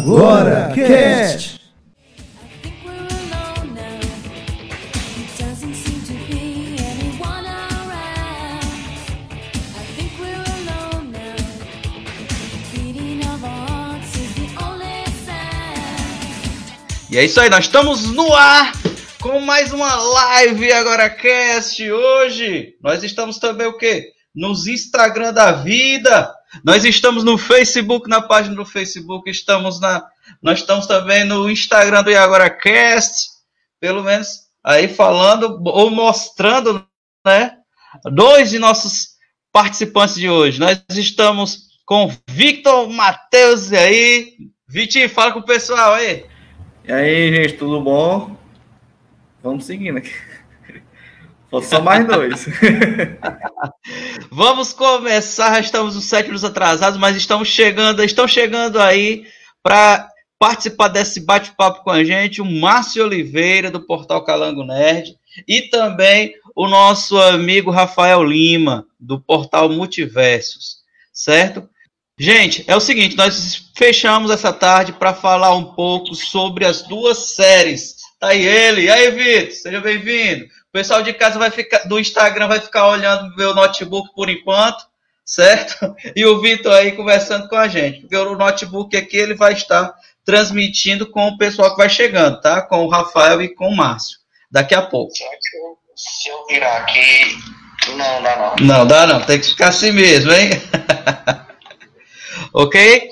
Agora Cast. E é isso aí, nós estamos no ar com mais uma live agora cast. Hoje nós estamos também o quê? Nos Instagram da vida. Nós estamos no Facebook, na página do Facebook, estamos na nós estamos também no Instagram do Agora Cast, pelo menos aí falando ou mostrando, né, dois de nossos participantes de hoje. Nós estamos com Victor Matheus e aí, Vitinho, fala com o pessoal aí. E aí, gente, tudo bom? Vamos seguindo aqui. Falta só mais dois. Vamos começar, estamos uns sete minutos atrasados, mas estamos chegando, estão chegando aí para participar desse bate-papo com a gente o Márcio Oliveira, do Portal Calango Nerd, e também o nosso amigo Rafael Lima, do Portal Multiversos, certo? Gente, é o seguinte, nós fechamos essa tarde para falar um pouco sobre as duas séries. Tá aí ele. E aí, Vitor? Seja bem-vindo. O pessoal de casa vai ficar do Instagram vai ficar olhando meu notebook por enquanto, certo? E o Vitor aí conversando com a gente. Porque o notebook aqui ele vai estar transmitindo com o pessoal que vai chegando, tá? Com o Rafael e com o Márcio. Daqui a pouco. Se eu virar aqui, não dá não. Não dá não, tem que ficar assim mesmo, hein? ok?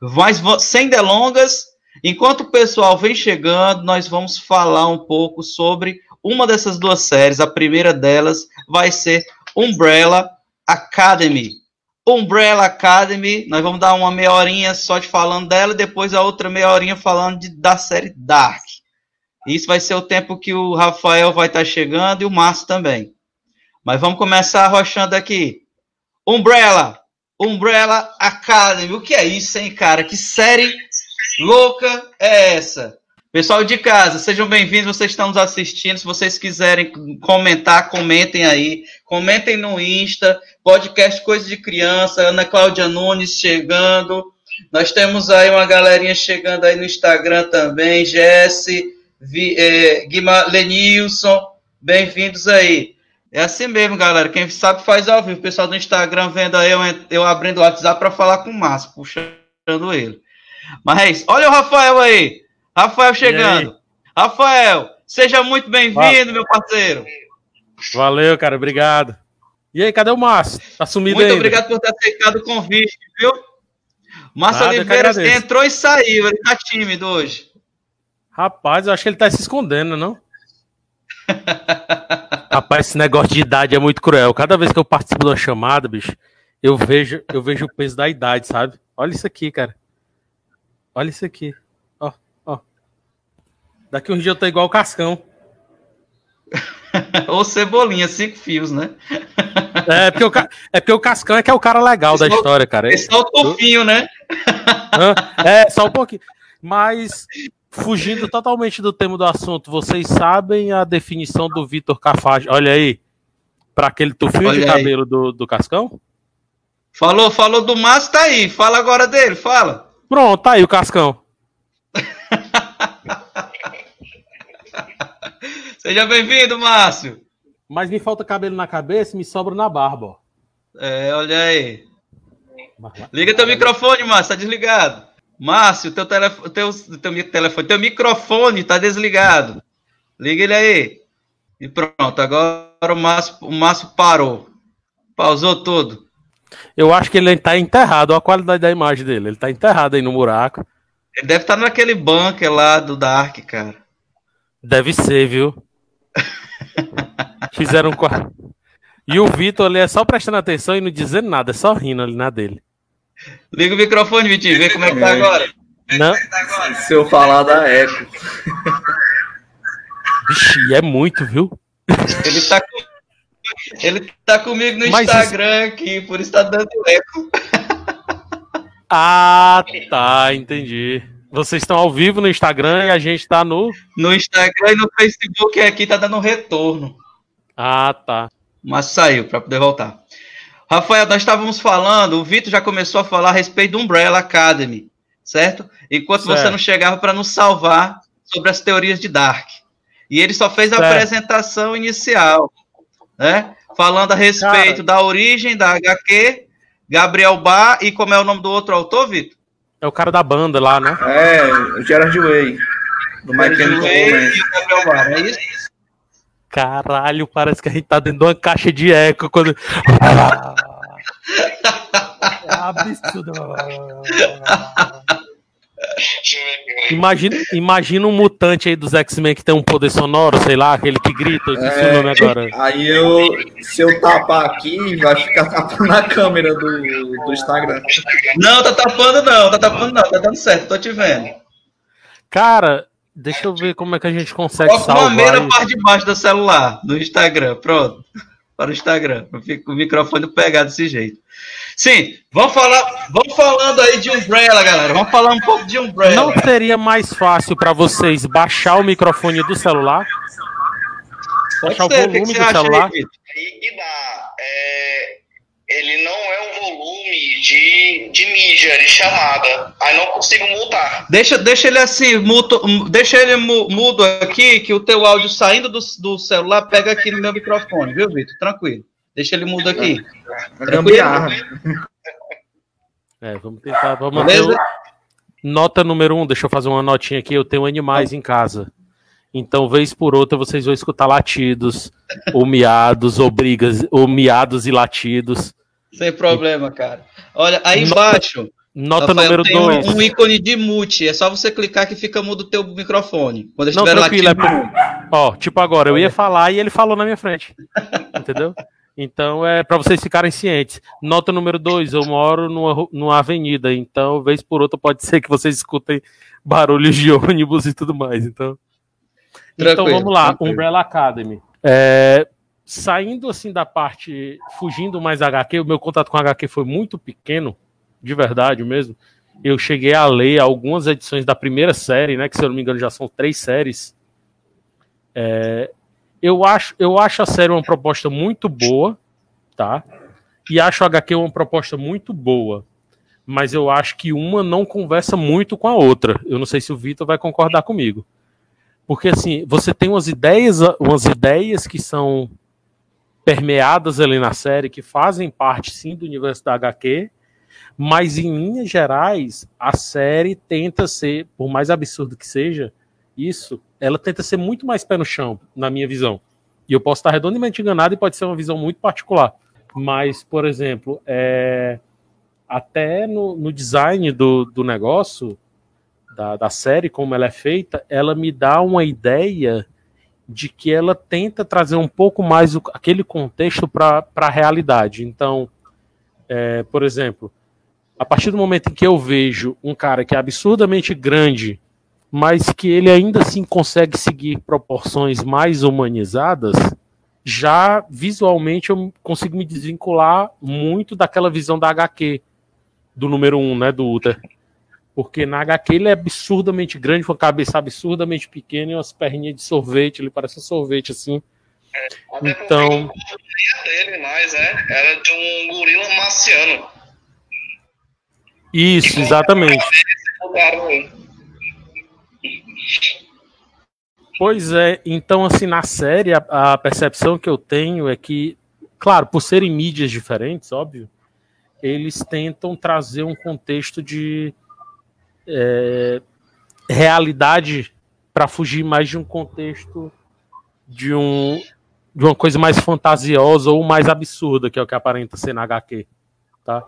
Mas sem delongas, enquanto o pessoal vem chegando, nós vamos falar um pouco sobre uma dessas duas séries. A primeira delas vai ser Umbrella Academy. Umbrella Academy, nós vamos dar uma meia horinha só de falando dela, e depois a outra meia horinha falando de, da série Dark. Isso vai ser o tempo que o Rafael vai estar chegando e o Márcio também. Mas vamos começar arrochando aqui. Umbrella, Umbrella Academy. O que é isso, hein, cara? Que série louca é essa? Pessoal de casa, sejam bem-vindos, vocês estão nos assistindo. Se vocês quiserem comentar, comentem aí. Comentem no Insta, podcast Coisa de Criança, Ana Cláudia Nunes chegando. Nós temos aí uma galerinha chegando aí no Instagram também, Jesse, é, Guima, Lenilson, bem-vindos aí. É assim mesmo, galera. Quem sabe faz ao vivo. O pessoal do Instagram vendo aí eu, eu abrindo o WhatsApp para falar com o Márcio, puxando ele. Mas olha o Rafael aí. Rafael chegando. Rafael, seja muito bem-vindo, meu parceiro. Valeu, cara. Obrigado. E aí, cadê o Márcio? Tá sumido Muito obrigado por ter aceitado o convite, viu? Márcio Nada, Oliveira entrou e saiu. Ele tá tímido hoje. Rapaz, eu acho que ele tá se escondendo, não? Rapaz, esse negócio de idade é muito cruel. Cada vez que eu participo de uma chamada, bicho, eu vejo, eu vejo o peso da idade, sabe? Olha isso aqui, cara. Olha isso aqui. Daqui uns dias eu tô igual o Cascão. Ou Cebolinha, cinco fios, né? é, porque o, é porque o Cascão é que é o cara legal esse da história, cara. É o tofinho, né? é, só um pouquinho. Mas fugindo totalmente do tema do assunto, vocês sabem a definição do Vitor Cafage? Olha aí, para aquele tufinho Olha de cabelo do, do Cascão? Falou, falou do Márcio, tá aí. Fala agora dele, fala. Pronto, tá aí o Cascão. Seja bem-vindo, Márcio. Mas me falta cabelo na cabeça e me sobra na barba, ó. É, olha aí. Liga teu microfone, Márcio, tá desligado. Márcio, teu, telefone, teu, teu, telefone, teu microfone tá desligado. Liga ele aí. E pronto, agora o Márcio, o Márcio parou. Pausou tudo. Eu acho que ele tá enterrado. Olha a qualidade da imagem dele. Ele tá enterrado aí no buraco. Ele deve estar tá naquele bunker lá do Dark, cara. Deve ser, viu? Fizeram um. E o Vitor ali é só prestando atenção e não dizendo nada, é só rindo ali na dele. Liga o microfone, Vitinho, vê como é que tá agora. Não. Se eu falar da eco. Vixe, é muito, viu? Ele tá, com... Ele tá comigo no Mas Instagram isso... aqui, por isso tá dando eco. Ah, tá, entendi. Vocês estão ao vivo no Instagram e a gente tá no. No Instagram e no Facebook aqui tá dando retorno. Ah, tá. Mas saiu para poder voltar. Rafael, nós estávamos falando, o Vitor já começou a falar a respeito do Umbrella Academy, certo? Enquanto Certo. você não chegava para nos salvar sobre as teorias de Dark. E ele só fez a Certo. apresentação inicial, né? Falando a respeito Cara. da origem da HQ, Gabriel Bar e como é o nome do outro autor, Vitor? É o cara da banda lá, né? É, o Gerard Way. Do My Chemical Way Romance. e o Gabriel Bar, é isso? Caralho, parece que a gente tá dentro de uma caixa de eco quando. É absurdo. Imagina, imagina um mutante aí dos X-Men que tem um poder sonoro, sei lá, aquele que grita, eu esqueci o nome agora. Aí eu, se eu tapar aqui, vai ficar tapando na câmera do, do Instagram. Não, tá tapando não, tá tapando não, tá dando certo, tô te vendo. Cara, deixa eu ver como é que a gente consegue Coloca uma meia salvar. na isso. parte de baixo do celular, no Instagram, pronto. Para o Instagram, não fica com o microfone pegado desse jeito. Sim, vamos falar, vamos falando aí de Umbrella, galera. Vamos falar um pouco de Umbrella. Não seria mais fácil pra vocês baixar o microfone do celular? Pode baixar o ser, o que volume que você do celular? Aí que dá. É, ele não é um volume de, de mídia, de chamada. Aí não consigo multar. Deixa, deixa ele assim, muto, deixa ele mu- mudo aqui, que o teu áudio saindo do, do celular pega aqui no meu microfone, viu, Vitor? Tranquilo. Deixa ele mudo aqui. É gambiarra. É, vamos tentar. Vamos manter Beleza? o- Nota número um, deixa eu fazer uma notinha aqui. Eu tenho animais em casa. Então, vez por outra, vocês vão escutar latidos, ou miados, ou brigas, ou miados e latidos. Sem problema, cara. Olha, aí Nota- embaixo, Nota Rafael, número tem dois. um, um ícone de mute. É só você clicar que fica mudo o teu microfone. Quando Não, estiver tranquilo, é latindo. Ó, tipo agora, eu ia falar e ele falou na minha frente. Entendeu? Então é pra vocês ficarem cientes. Nota número dois, eu moro numa, numa avenida, então, vez por outra, pode ser que vocês escutem barulhos de ônibus e tudo mais. Então, então Tranquilo, vamos lá, tranquilo. Umbrella Academy. É, saindo assim da parte, fugindo mais da HQ, o meu contato com a HQ foi muito pequeno, de verdade mesmo. Eu cheguei a ler algumas edições da primeira série, né? Que se eu não me engano já são três séries. É, eu, acho, eu acho a série uma proposta muito boa, tá? E acho a HQ uma proposta muito boa. Mas eu acho que uma não conversa muito com a outra. Eu não sei se o Vitor vai concordar comigo. Porque assim, você tem umas ideias, umas ideias que são permeadas ali na série, que fazem parte sim do universo da HQ, mas em linhas gerais, a série tenta ser, por mais absurdo que seja, isso, ela tenta ser muito mais pé no chão, na minha visão. E eu posso estar redondamente enganado e pode ser uma visão muito particular. Mas, por exemplo, é, até no, no design do, do negócio, da, da série, como ela é feita, ela me dá uma ideia de que ela tenta trazer um pouco mais o, aquele contexto para a realidade. Então, é, por exemplo, a partir do momento em que eu vejo um cara que é absurdamente grande, mas que ele ainda assim consegue seguir proporções mais humanizadas, já visualmente eu consigo me desvincular muito daquela visão da HQ, do número 1, um, né, do Uther. Porque na HQ ele é absurdamente grande, com a cabeça absurdamente pequena e umas perninhas de sorvete, ele parece um sorvete assim. Até Então- dele mais, né? Era de um gorila marciano. Isso, exatamente. Pois é, então assim, na série, a, a percepção que eu tenho é que, claro, por serem mídias diferentes, óbvio, eles tentam trazer um contexto de é, realidade para fugir mais de um contexto de um de uma coisa mais fantasiosa ou mais absurda, que é o que aparenta ser na HQ, tá?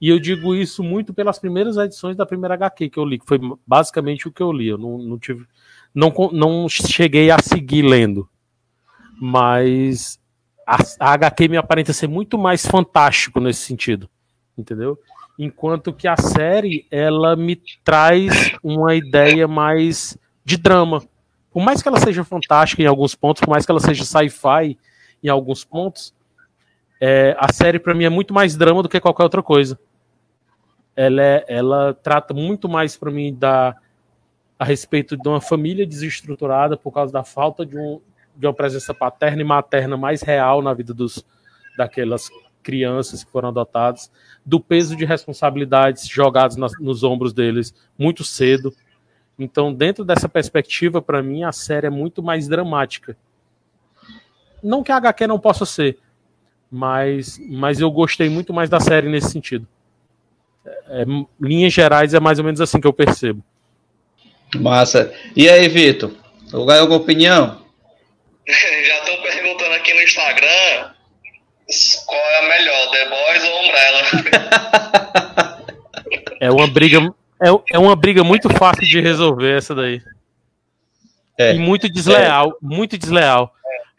E eu digo isso muito pelas primeiras edições da primeira HQ que eu li, que foi basicamente o que eu li. Eu não, não tive não, não cheguei a seguir lendo. Mas a, a HQ me aparenta ser muito mais fantástico nesse sentido. Entendeu? Enquanto que a série, ela me traz uma ideia mais de drama. Por mais que ela seja fantástica em alguns pontos, por mais que ela seja sci-fi em alguns pontos, é, a série para mim é muito mais drama do que qualquer outra coisa. Ela, é- ela trata muito mais para mim da, a respeito de uma família desestruturada por causa da falta de, um, de uma presença paterna e materna mais real na vida dos, daquelas crianças que foram adotadas, do peso de responsabilidades jogados nas, nos ombros deles muito cedo. Então, dentro dessa perspectiva, para mim, a série é muito mais dramática. Não que a HQ não possa ser, mas, mas eu gostei muito mais da série nesse sentido. É, linhas gerais é mais ou menos assim que eu percebo. Massa. E aí, Vitor? Alguma opinião? Já estou perguntando aqui no Instagram qual é a melhor, The Boys ou Umbrella? é uma briga, é, é uma briga muito fácil de resolver essa daí. É, e muito desleal, é. muito desleal.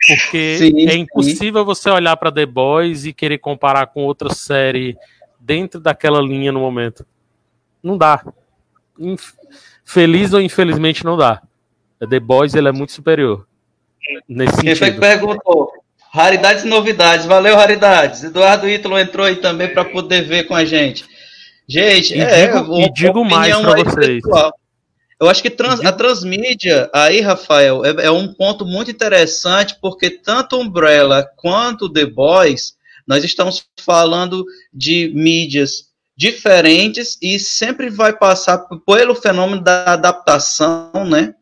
Porque sim, é impossível sim. você olhar para The Boys e querer comparar com outra série dentro daquela linha no momento. Não dá. Feliz ou infelizmente não dá. The Boys ele é muito superior. Nesse Quem foi que perguntou? Raridades e novidades. Valeu, Raridades. Eduardo Ítalo entrou aí também para poder ver com a gente. Gente, e é, digo, e digo mais para vocês. Pessoal. Eu acho que trans, a transmídia aí, Rafael, é, é, um ponto muito interessante, porque tanto Umbrella quanto The Boys, nós estamos falando de mídias diferentes e sempre vai passar pelo fenômeno da adaptação, né?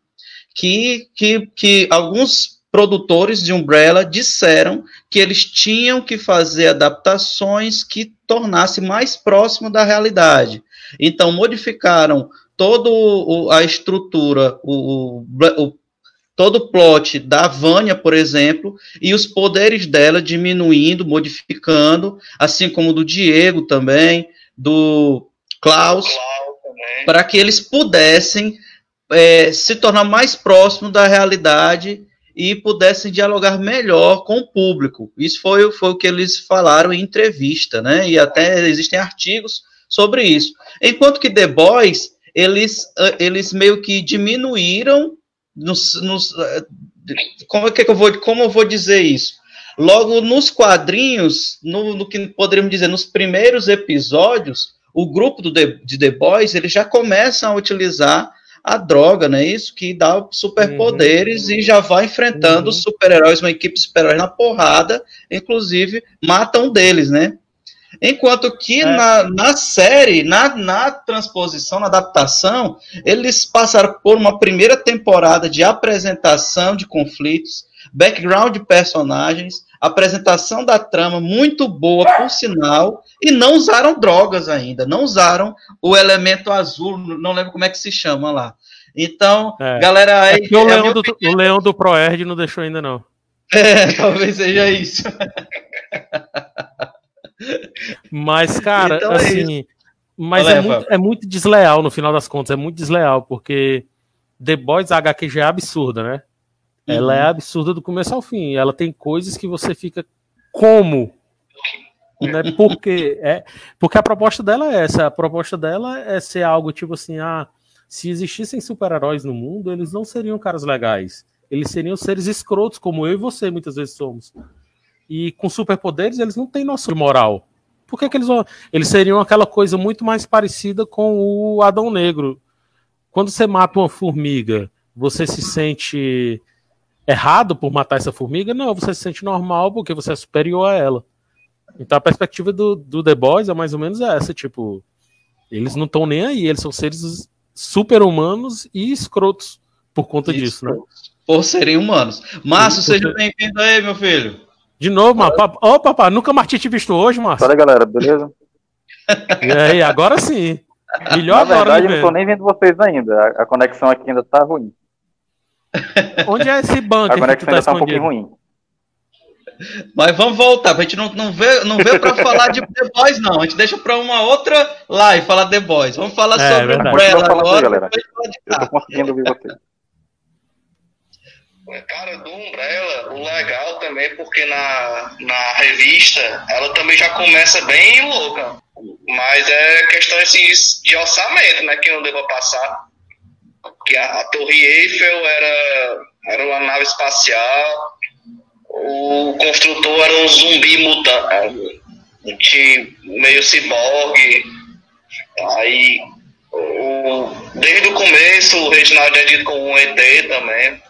Que, que, que alguns produtores de Umbrella disseram que eles tinham que fazer adaptações que tornasse mais próximo da realidade. Então, modificaram toda a estrutura, o, o, todo o plot da Vânia, por exemplo, e os poderes dela diminuindo, modificando, assim como do Diego também, do Klaus, para que eles pudessem é, se tornar mais próximo da realidade e pudessem dialogar melhor com o público. Isso foi, foi o que eles falaram em entrevista, né? E até existem artigos sobre isso. Enquanto que The Boys eles, ah, eles meio que diminuíram nos, nos ah, como é que eu vou como eu vou dizer isso logo nos quadrinhos no, no que poderíamos dizer nos primeiros episódios o grupo do The, de The Boys eles já começam a utilizar a droga, né? Isso que dá superpoderes uhum. e já vai enfrentando uhum. super-heróis, uma equipe de super-heróis na porrada, inclusive mata um deles, né? Enquanto que é. na, na série, na, na transposição, na adaptação, eles passaram por uma primeira temporada de apresentação de conflitos, background de personagens, apresentação da trama muito boa, por sinal, e não usaram drogas ainda, não usaram o elemento azul, não lembro como é que se chama lá. Então, é. galera. Aí, é o, é leão do, o leão do ProErd não deixou ainda, não. É, talvez seja isso. Mas, cara, então é assim. É mas é muito, é muito, desleal no final das contas, é muito desleal, porque The Boys HQ já é absurda, né? Uhum. Ela é absurda do começo ao fim. Ela tem coisas que você fica como? Né? Porque, é, porque a proposta dela é essa. A proposta dela é ser algo tipo assim: ah, se existissem super-heróis no mundo, eles não seriam caras legais. Eles seriam seres escrotos, como eu e você muitas vezes somos e com superpoderes eles não têm noção de moral. Por que, que eles vão. Eles seriam aquela coisa muito mais parecida com o Adão Negro. Quando você mata uma formiga, você se sente errado por matar essa formiga? Não, você se sente normal porque você é superior a ela. Então a perspectiva do, do The Boys é mais ou menos essa, tipo, eles não estão nem aí, eles são seres super-humanos e escrotos por conta Isso, disso, né? Por serem humanos. Márcio, seja bem-vindo aí, meu filho. De novo, mano. Ô, oh, papai, nunca mais tinha te visto hoje, Márcio. Fala, galera, beleza? E aí, agora sim. Melhor Na verdade, não tô nem vendo vocês ainda. A, conexão aqui ainda tá ruim. Onde é esse bunker? A conexão tá ainda tá um pouquinho ruim. Mas vamos voltar, a gente não, não, veio, não veio pra falar de The Boys, não. A gente deixa pra uma outra live falar The Boys. Vamos falar é, sobre o Umbrella agora. Galera. Eu tô conseguindo ouvir vocês. Cara, do Umbrella, o legal também, porque na, na revista ela também já começa bem louca. Mas é questão assim, de orçamento, né? Que não deva passar. Que a, a Torre Eiffel era, era uma nave espacial, o construtor era um zumbi mutante, meio ciborgue. Aí, o, desde o começo, o Reginaldo é dito como um ET também.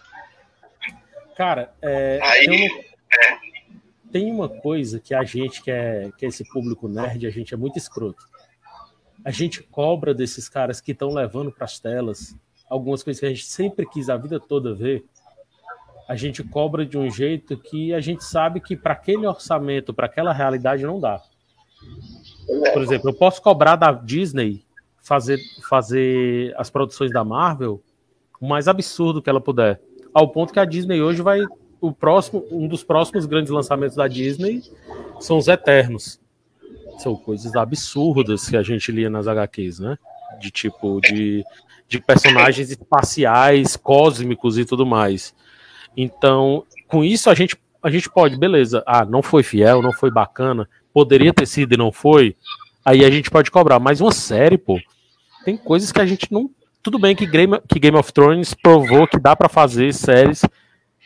Cara, é, Aí, eu, não, é. tem uma coisa que a gente, que é, que é esse público nerd, a gente é muito escroto. A gente cobra desses caras que estão levando para as telas algumas coisas que a gente sempre quis a vida toda ver. A gente cobra de um jeito que a gente sabe que para aquele orçamento, para aquela realidade, não dá. Por exemplo, eu posso cobrar da Disney fazer, fazer as produções da Marvel o mais absurdo que ela puder. Ao ponto que a Disney hoje vai. O próximo, um dos próximos grandes lançamentos da Disney são os Eternos. São coisas absurdas que a gente lia nas HQs, né? De tipo, de, de personagens espaciais, cósmicos e tudo mais. Então, com isso a gente, a gente pode, beleza, ah, não foi fiel, não foi bacana, poderia ter sido e não foi, aí a gente pode cobrar. Mas uma série, pô, tem coisas que a gente não. Tudo bem que Game, que Game of Thrones provou que dá para fazer séries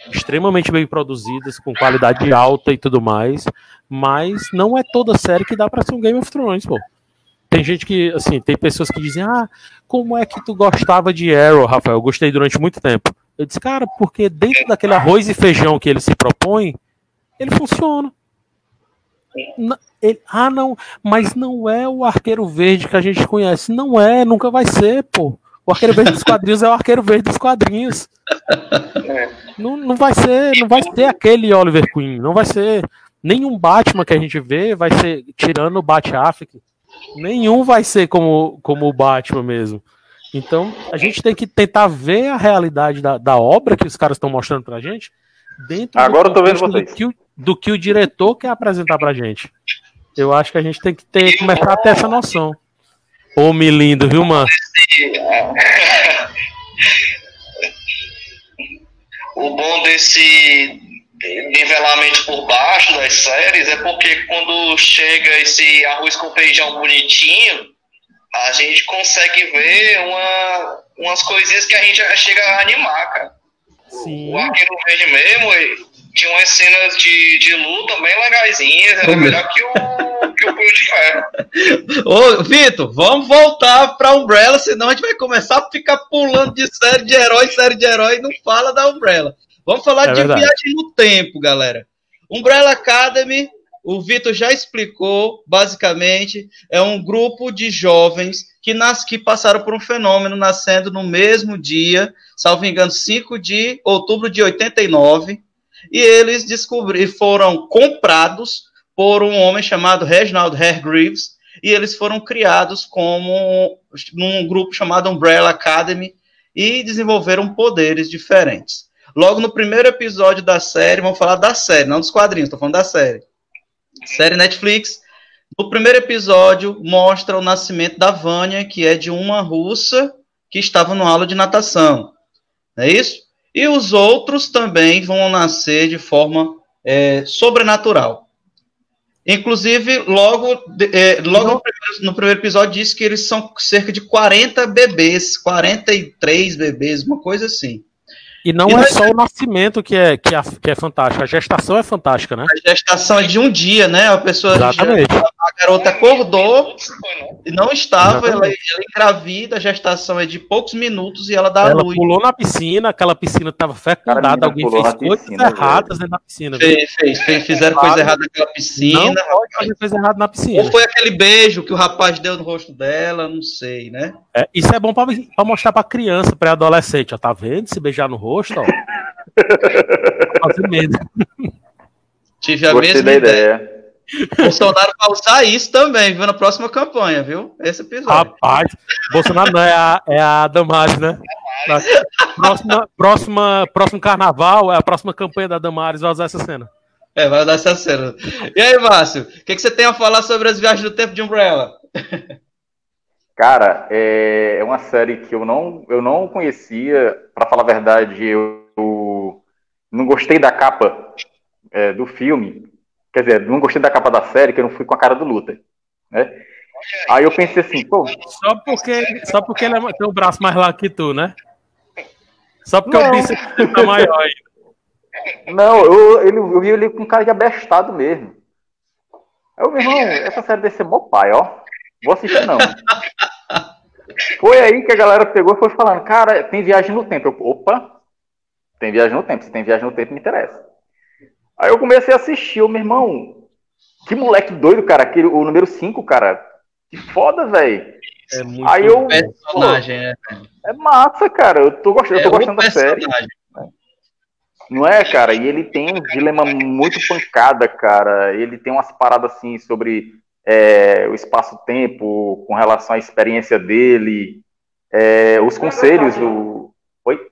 extremamente bem produzidas, com qualidade alta e tudo mais, mas não é toda série que dá para ser um Game of Thrones, pô. Tem gente que, assim, tem pessoas que dizem, ah, como é que tu gostava de Arrow, Rafael? Eu gostei durante muito tempo. Eu disse, cara, porque dentro daquele arroz e feijão que ele se propõe, ele funciona. Ele, ah, não, mas não é o arqueiro verde que a gente conhece. Não é, nunca vai ser, pô. O arqueiro verde dos quadrinhos é o arqueiro verde dos quadrinhos. Não, não vai ser, não vai ter aquele Oliver Queen, não vai ser nenhum Batman que a gente vê vai ser tirando o Bat Affleck. Nenhum vai ser como, como o Batman mesmo. Então, a gente tem que tentar ver a realidade da, da obra que os caras estão mostrando pra gente dentro Agora eu tô vendo do que, o, do que o diretor quer apresentar pra gente. Eu acho que a gente tem que ter, começar a ter essa noção. Homem lindo, viu, mano? O bom desse nivelamento por baixo das séries é porque quando chega esse arroz com feijão bonitinho, a gente consegue ver uma, umas coisinhas que a gente chega a animar, cara. Sim. O Arqueiro Verde mesmo tinha umas cenas de, de luta bem legaisinhas, era melhor que o, que o Punho de Ferro. Ô, Vitor, vamos voltar pra Umbrella, senão a gente vai começar a ficar pulando de série de herói, série de herói e não fala da Umbrella. Vamos falar É de verdade. viagem no tempo, galera. Umbrella Academy, o Vitor já explicou, basicamente, é um grupo de jovens que, nas, que passaram por um fenômeno nascendo no mesmo dia, salvo engano, 5 de outubro de 89, e eles descobriram, foram comprados por um homem chamado Reginald Hargreaves, e eles foram criados como num grupo chamado Umbrella Academy e desenvolveram poderes diferentes. Logo no primeiro episódio da série, vamos falar da série, não dos quadrinhos, estou falando da série. Série Netflix. No primeiro episódio, mostra o nascimento da Vânia, que é de uma russa que estava no aula de natação. Não é isso? E os outros também vão nascer de forma é, sobrenatural. Inclusive, logo, é, logo no, primeiro, no primeiro episódio, diz que eles são cerca de 40 bebês, 43 bebês, uma coisa assim. E não E é nós- só o nascimento que é, que, é, que é fantástico, a gestação é fantástica, né? A gestação é de um dia, né? A pessoa, Exatamente. A garota acordou, Foi, não? e não estava, ela, ela engravida, a gestação é de poucos minutos e ela dá Ela luz. pulou na piscina, aquela piscina estava a fecundada, alguém fez na coisas piscina, erradas dentro da piscina. Fez, fez, fez- fizeram coisa errada naquela piscina. Não pode fazer coisa errada na piscina. Ou foi aquele beijo que o rapaz deu no rosto dela, não sei, né? É, isso é bom pra, pra mostrar pra criança, pré-adolescente, ó, tá vendo? Se beijar no rosto, ó. Fazer medo. Tive a Gostei mesma ideia. ideia. Bolsonaro vai usar isso também, viu, na próxima campanha, viu? Esse episódio. Rapaz, Bolsonaro não é a, é a Damares, né? Próxima, próxima, próximo carnaval, é a próxima campanha da Damares vai usar essa cena. É, vai dar essa cena. E aí, Márcio, o que, que você tem a falar sobre as viagens do tempo de Umbrella? Cara, é é uma série que eu não, eu não conhecia, pra falar a verdade, eu, eu não gostei da capa é, do filme. Quer dizer, não gostei da capa da série, que eu não fui com a cara do Luther. Né? Aí eu pensei assim, pô, Só porque, só porque ele é- tem o braço mais largo que tu, né? Só porque Não. o bíceps tá maior aí. não, eu, ele, eu vi ele com cara de abestado mesmo. Aí eu, meu irmão, essa série deve ser mó pai, ó. Vou assistir não. Foi aí que a galera pegou e foi falando, cara, tem viagem no tempo. Eu, opa, tem viagem no tempo. Se tem viagem no tempo, me interessa. Aí eu comecei a assistir, o meu irmão, que moleque doido, cara, aquele, o número 5, cara. Que foda, velho. É muito Aí eu. Personagem, né? É massa, cara. Eu tô gostando, eu tô É gostando da série. Não é, cara? E ele tem um dilema muito pancada, cara. Ele tem umas paradas assim sobre é, o espaço-tempo, com relação à experiência dele, é, os conselhos. O... Oi?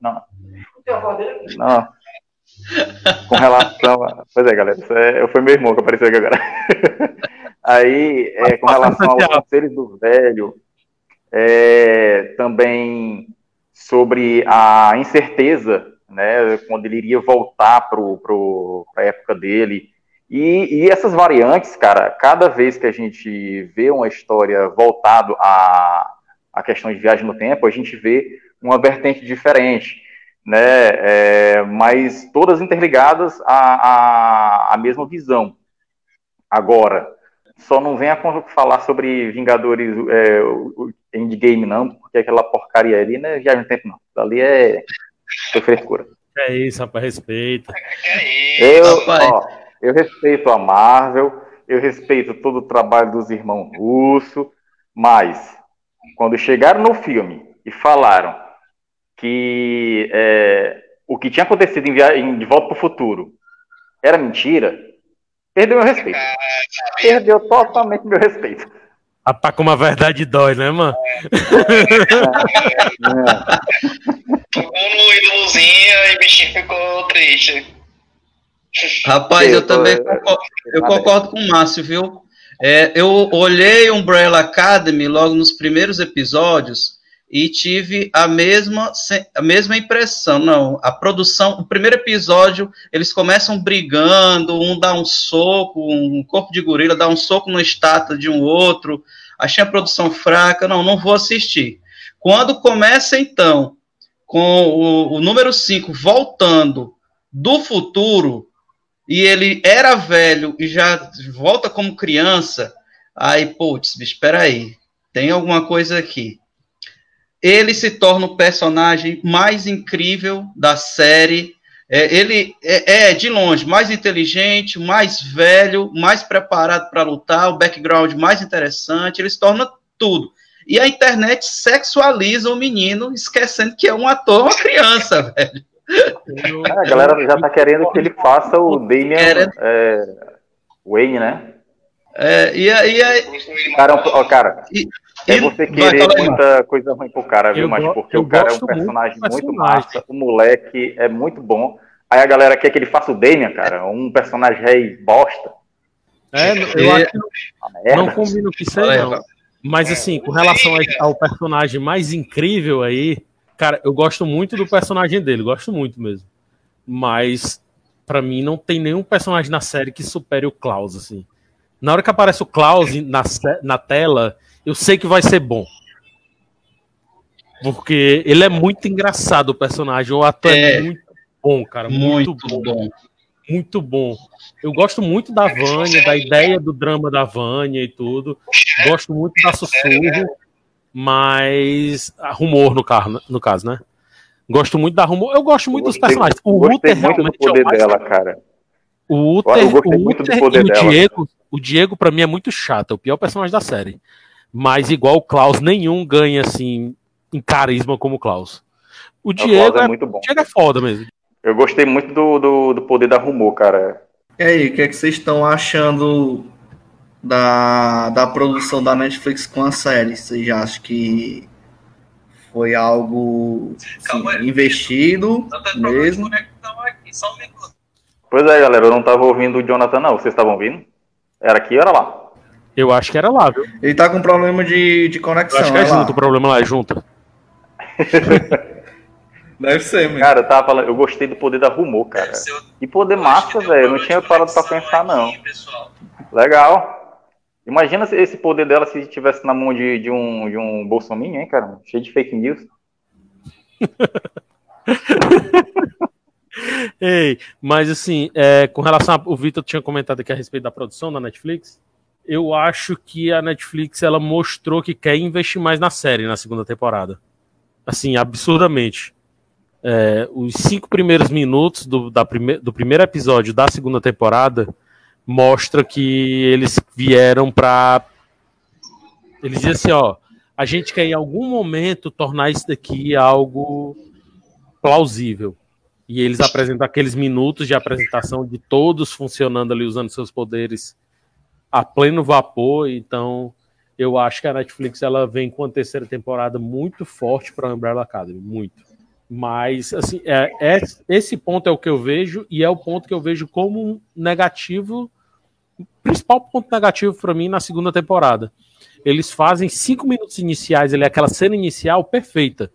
Não. Não. Com relação a. Pois é, galera. É... Foi meu irmão que apareceu aqui agora. Aí, é, com relação aos conselhos do velho, é, também sobre a incerteza, né, quando ele iria voltar para a época dele. E, e, essas variantes, cara, cada vez que a gente vê uma história voltado a, a questão de viagem no tempo, a gente vê uma vertente diferente, né, é, mas todas interligadas à, à, à mesma visão. Agora, só não venha falar sobre Vingadores é, Endgame, não, porque aquela porcaria ali não é viagem no tempo, não. Ali é foi frescura. É isso, rapaz, respeita. É Eu, ó, eu respeito a Marvel, eu respeito todo o trabalho dos irmãos Russo, mas quando chegaram no filme e falaram que é, o que tinha acontecido em, via... em De Volta para o Futuro era mentira, perdeu meu respeito. Perdeu totalmente meu respeito. Ah, tá com uma verdade dói, né, mano? Ficou no ídolozinho e o bichinho ficou triste. Rapaz, eu também concordo, eu concordo com o Márcio, viu? É, eu olhei Umbrella Academy logo nos primeiros episódios e tive a mesma, a mesma impressão. Não, a produção, o primeiro episódio, eles começam brigando, um dá um soco, um corpo de gorila dá um soco na estátua de um outro. Achei a produção fraca, não, não vou assistir. Quando começa, então, com o, o número 5 voltando do futuro, e ele era velho e já volta como criança, aí, putz, espera aí, tem alguma coisa aqui ele se torna o personagem mais incrível da série. É, ele é, é, de longe, mais inteligente, mais velho, mais preparado para lutar, o background mais interessante, ele se torna tudo. E a internet sexualiza o menino, esquecendo que é um ator, uma criança, velho. É, a galera já tá querendo que ele faça o Damian é, Wayne, né? É, e aí. Cara, ó, cara, e, é você querer muita aí. coisa ruim pro cara, viu? Eu Mas porque o cara é um personagem muito, muito massa, o moleque é muito bom. Aí a galera quer que ele faça o Damian, cara, um personagem rei bosta. É, eu acho que não, não combina o que sei, não. Mas assim, com relação ao personagem mais incrível aí, cara, eu gosto muito do personagem dele, gosto muito mesmo. Mas para mim não tem nenhum personagem na série que supere o Klaus, assim. Na hora que aparece o Klaus na, na tela, eu sei que vai ser bom. Porque ele é muito engraçado, o personagem. O ator é, é muito bom, cara. Muito, muito bom. bom. Muito bom. Eu gosto muito da Vânia, da ideia do drama da Vânia e tudo. Gosto muito da Sussurro, mas. A rumor, no, carro, no caso, né? Gosto muito da rumor. Eu gosto muito gostei, dos personagens. O Uther realmente do poder é o mais... dela, cara. O Uther, o muito Uther do poder o dela. Diego, o Diego, pra mim, é muito chato. É o pior personagem da série. Mas igual o Klaus, nenhum ganha assim em carisma como o Klaus. O Diego é, é, muito bom. O Diego é foda mesmo. Eu gostei muito do, do, do poder da Rumor, cara. E aí, o que, é que vocês estão achando da, da produção da Netflix com a série? Vocês acham que foi algo assim, investido mesmo? Pois é, galera, eu não estava ouvindo o Jonathan, não. Vocês estavam ouvindo? Era aqui ou era lá? Eu acho que era lá, viu? Ele tá com problema de, de conexão. Eu acho que é, é junto, o problema lá é junto. Deve ser, mano. Cara, eu tava falando, eu gostei do poder da Rumor, cara. Que poder massa, velho. Não tinha parado pra pensar, não. Legal. Imagina se esse poder dela se estivesse na mão de, de um, de um Bolsonaro, hein, cara? Cheio de fake news. Ei, mas assim, é, com relação ao Vitor tinha comentado aqui a respeito da produção da Netflix eu acho que a Netflix ela mostrou que quer investir mais na série na segunda temporada. Assim, absurdamente. É, os cinco primeiros minutos do, da prime do primeiro episódio da segunda temporada mostra que eles vieram para eles dizem assim, ó, a gente quer em algum momento tornar isso daqui algo plausível. E eles apresentam aqueles minutos de apresentação de todos funcionando ali usando seus poderes a pleno vapor, então eu acho que a Netflix ela vem com a terceira temporada muito forte para a Umbrella Academy, muito. Mas assim, é, é, esse ponto é o que eu vejo e é o ponto que eu vejo como negativo, principal ponto negativo para mim na segunda temporada eles fazem cinco minutos iniciais, ele é aquela cena inicial perfeita.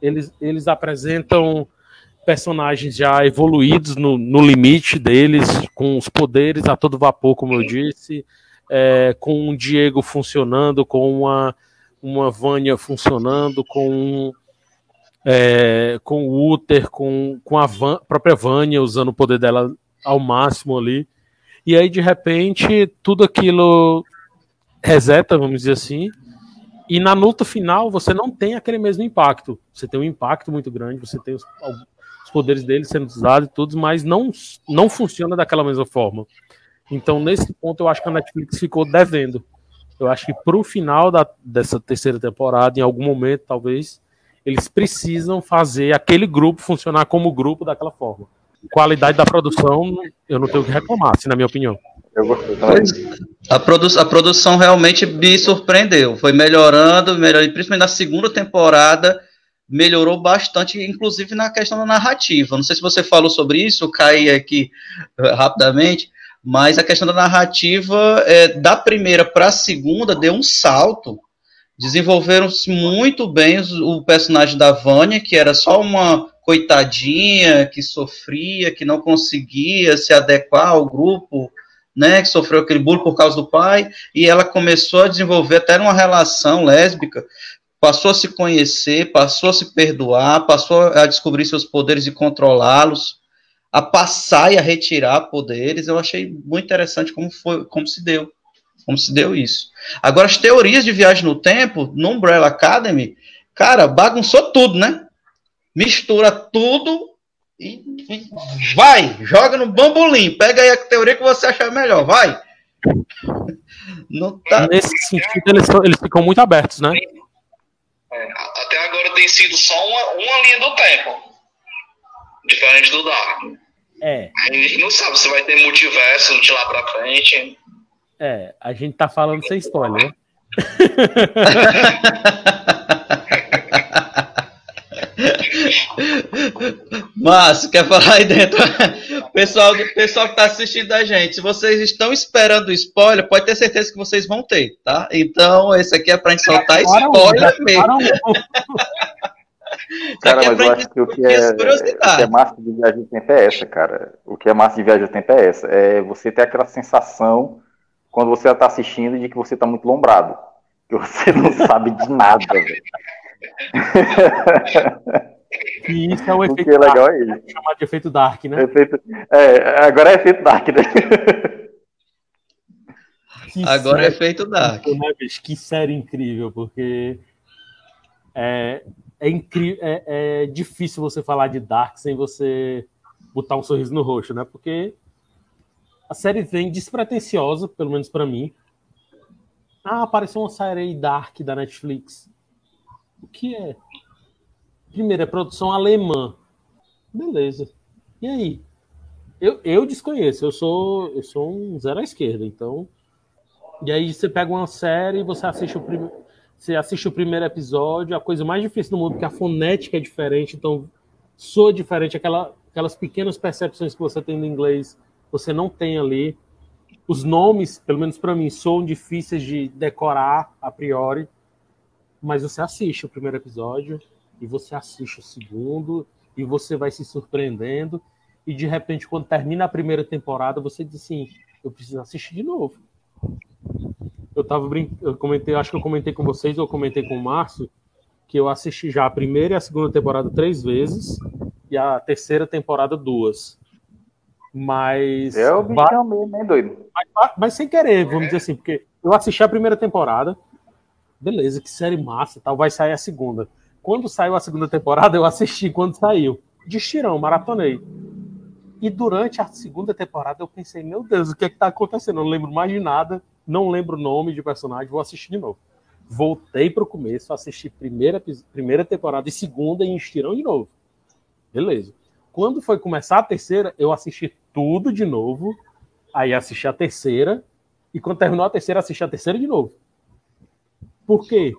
Eles, eles apresentam personagens já evoluídos no, no limite deles, com os poderes a todo vapor, como eu disse, é, com um Diego funcionando, com uma, uma Vânia funcionando, com é, com o Uther, com, com a Van, própria Vânia usando o poder dela ao máximo ali. E aí, de repente, tudo aquilo reseta, vamos dizer assim. E na luta final você não tem aquele mesmo impacto. Você tem um impacto muito grande, você tem os poderes dele sendo usados e tudo, mas não, não funciona daquela mesma forma. Então, nesse ponto, eu acho que a Netflix ficou devendo. Eu acho que para o final da, dessa terceira temporada, em algum momento, talvez, eles precisam fazer aquele grupo funcionar como grupo daquela forma. Qualidade da produção, eu não tenho o que reclamar, assim, na minha opinião. A, produ a produção realmente me surpreendeu. Foi melhorando, melhorando, principalmente na segunda temporada, melhorou bastante, inclusive na questão da narrativa. Não sei se você falou sobre isso, caí aqui uh, rapidamente, mas a questão da narrativa é, da primeira para a segunda deu um salto. Desenvolveram-se muito bem o personagem da Vânia, que era só uma coitadinha que sofria, que não conseguia se adequar ao grupo né, que sofreu aquele bullying por causa do pai, e ela começou a desenvolver até uma relação lésbica, passou a se conhecer, passou a se perdoar, passou a descobrir seus poderes e controlá-los, a passar e a retirar poderes. Eu achei muito interessante como foi, como se deu, como se deu isso. Agora as teorias de viagem no tempo no Umbrella Academy, cara, bagunçou tudo, né? Mistura tudo e, vai, joga no bambolim. Pega aí a teoria que você achar melhor, vai. Tá... Nesse sentido, eles, eles ficam muito abertos, né? É, até agora tem sido só uma, uma linha do tempo. Diferente do Dark. É. A gente não sabe se vai ter multiverso de lá pra frente. É, a gente tá falando sem spoiler, né? Márcio, quer falar aí dentro? Pessoal, pessoal que está assistindo a gente, se vocês estão esperando spoiler, pode ter certeza que vocês vão ter, tá? Então, esse aqui é para gente soltar spoiler mesmo. Cara, é mas eu acho que o que é, o que é massa de viagem no tempo é essa, cara. O que é massa de viagem no tempo é essa. É você ter aquela sensação, quando você está assistindo, de que você está muito lombrado. Que você não sabe de nada, velho. E isso é o efeito é legal é isso. chamar de efeito Dark, né? Efeito, é, agora é efeito Dark, né? Que agora é efeito Dark. Né, bicho? Que série incrível, porque é, é, incrível, é, é difícil você falar de Dark sem você botar um sorriso no rosto, né? Porque a série vem despretensiosa, pelo menos para mim. Ah, apareceu uma série Dark da Netflix. O que é? Primeiro, é produção alemã. Beleza. E aí? Eu, eu desconheço, eu sou, eu sou um zero à esquerda, então. E aí você pega uma série, você assiste o primeiro. Você assiste o primeiro episódio, a coisa mais difícil do mundo, porque a fonética é diferente, então soa diferente, aquela, aquelas pequenas percepções que você tem no inglês, você não tem ali. Os nomes, pelo menos para mim, soam difíceis de decorar a priori, mas você assiste o primeiro episódio, e você assiste o segundo e você vai se surpreendendo e de repente quando termina a primeira temporada você diz assim, eu preciso assistir de novo. Eu tava brincando, eu comentei, acho que eu comentei com vocês, ou eu comentei com o Márcio, que eu assisti já a primeira e a segunda temporada três vezes e a terceira temporada duas. Mas. É o bichão mesmo, hein, doido? Mas, mas, sem querer, vamos dizer assim, porque eu assisti a primeira temporada, beleza, que série massa tal, vai sair a segunda. quando saiu a segunda temporada, eu assisti quando saiu. De estirão, maratonei. E durante a segunda temporada eu pensei, meu Deus, o que é que tá acontecendo? Eu não lembro mais de nada, não lembro o nome de personagem, vou assistir de novo. Voltei pro começo, assisti primeira, primeira temporada e segunda em estirão de novo. Beleza. Quando foi começar a terceira, eu assisti tudo de novo, aí assisti a terceira, e quando terminou a terceira, assisti a terceira de novo. Por quê?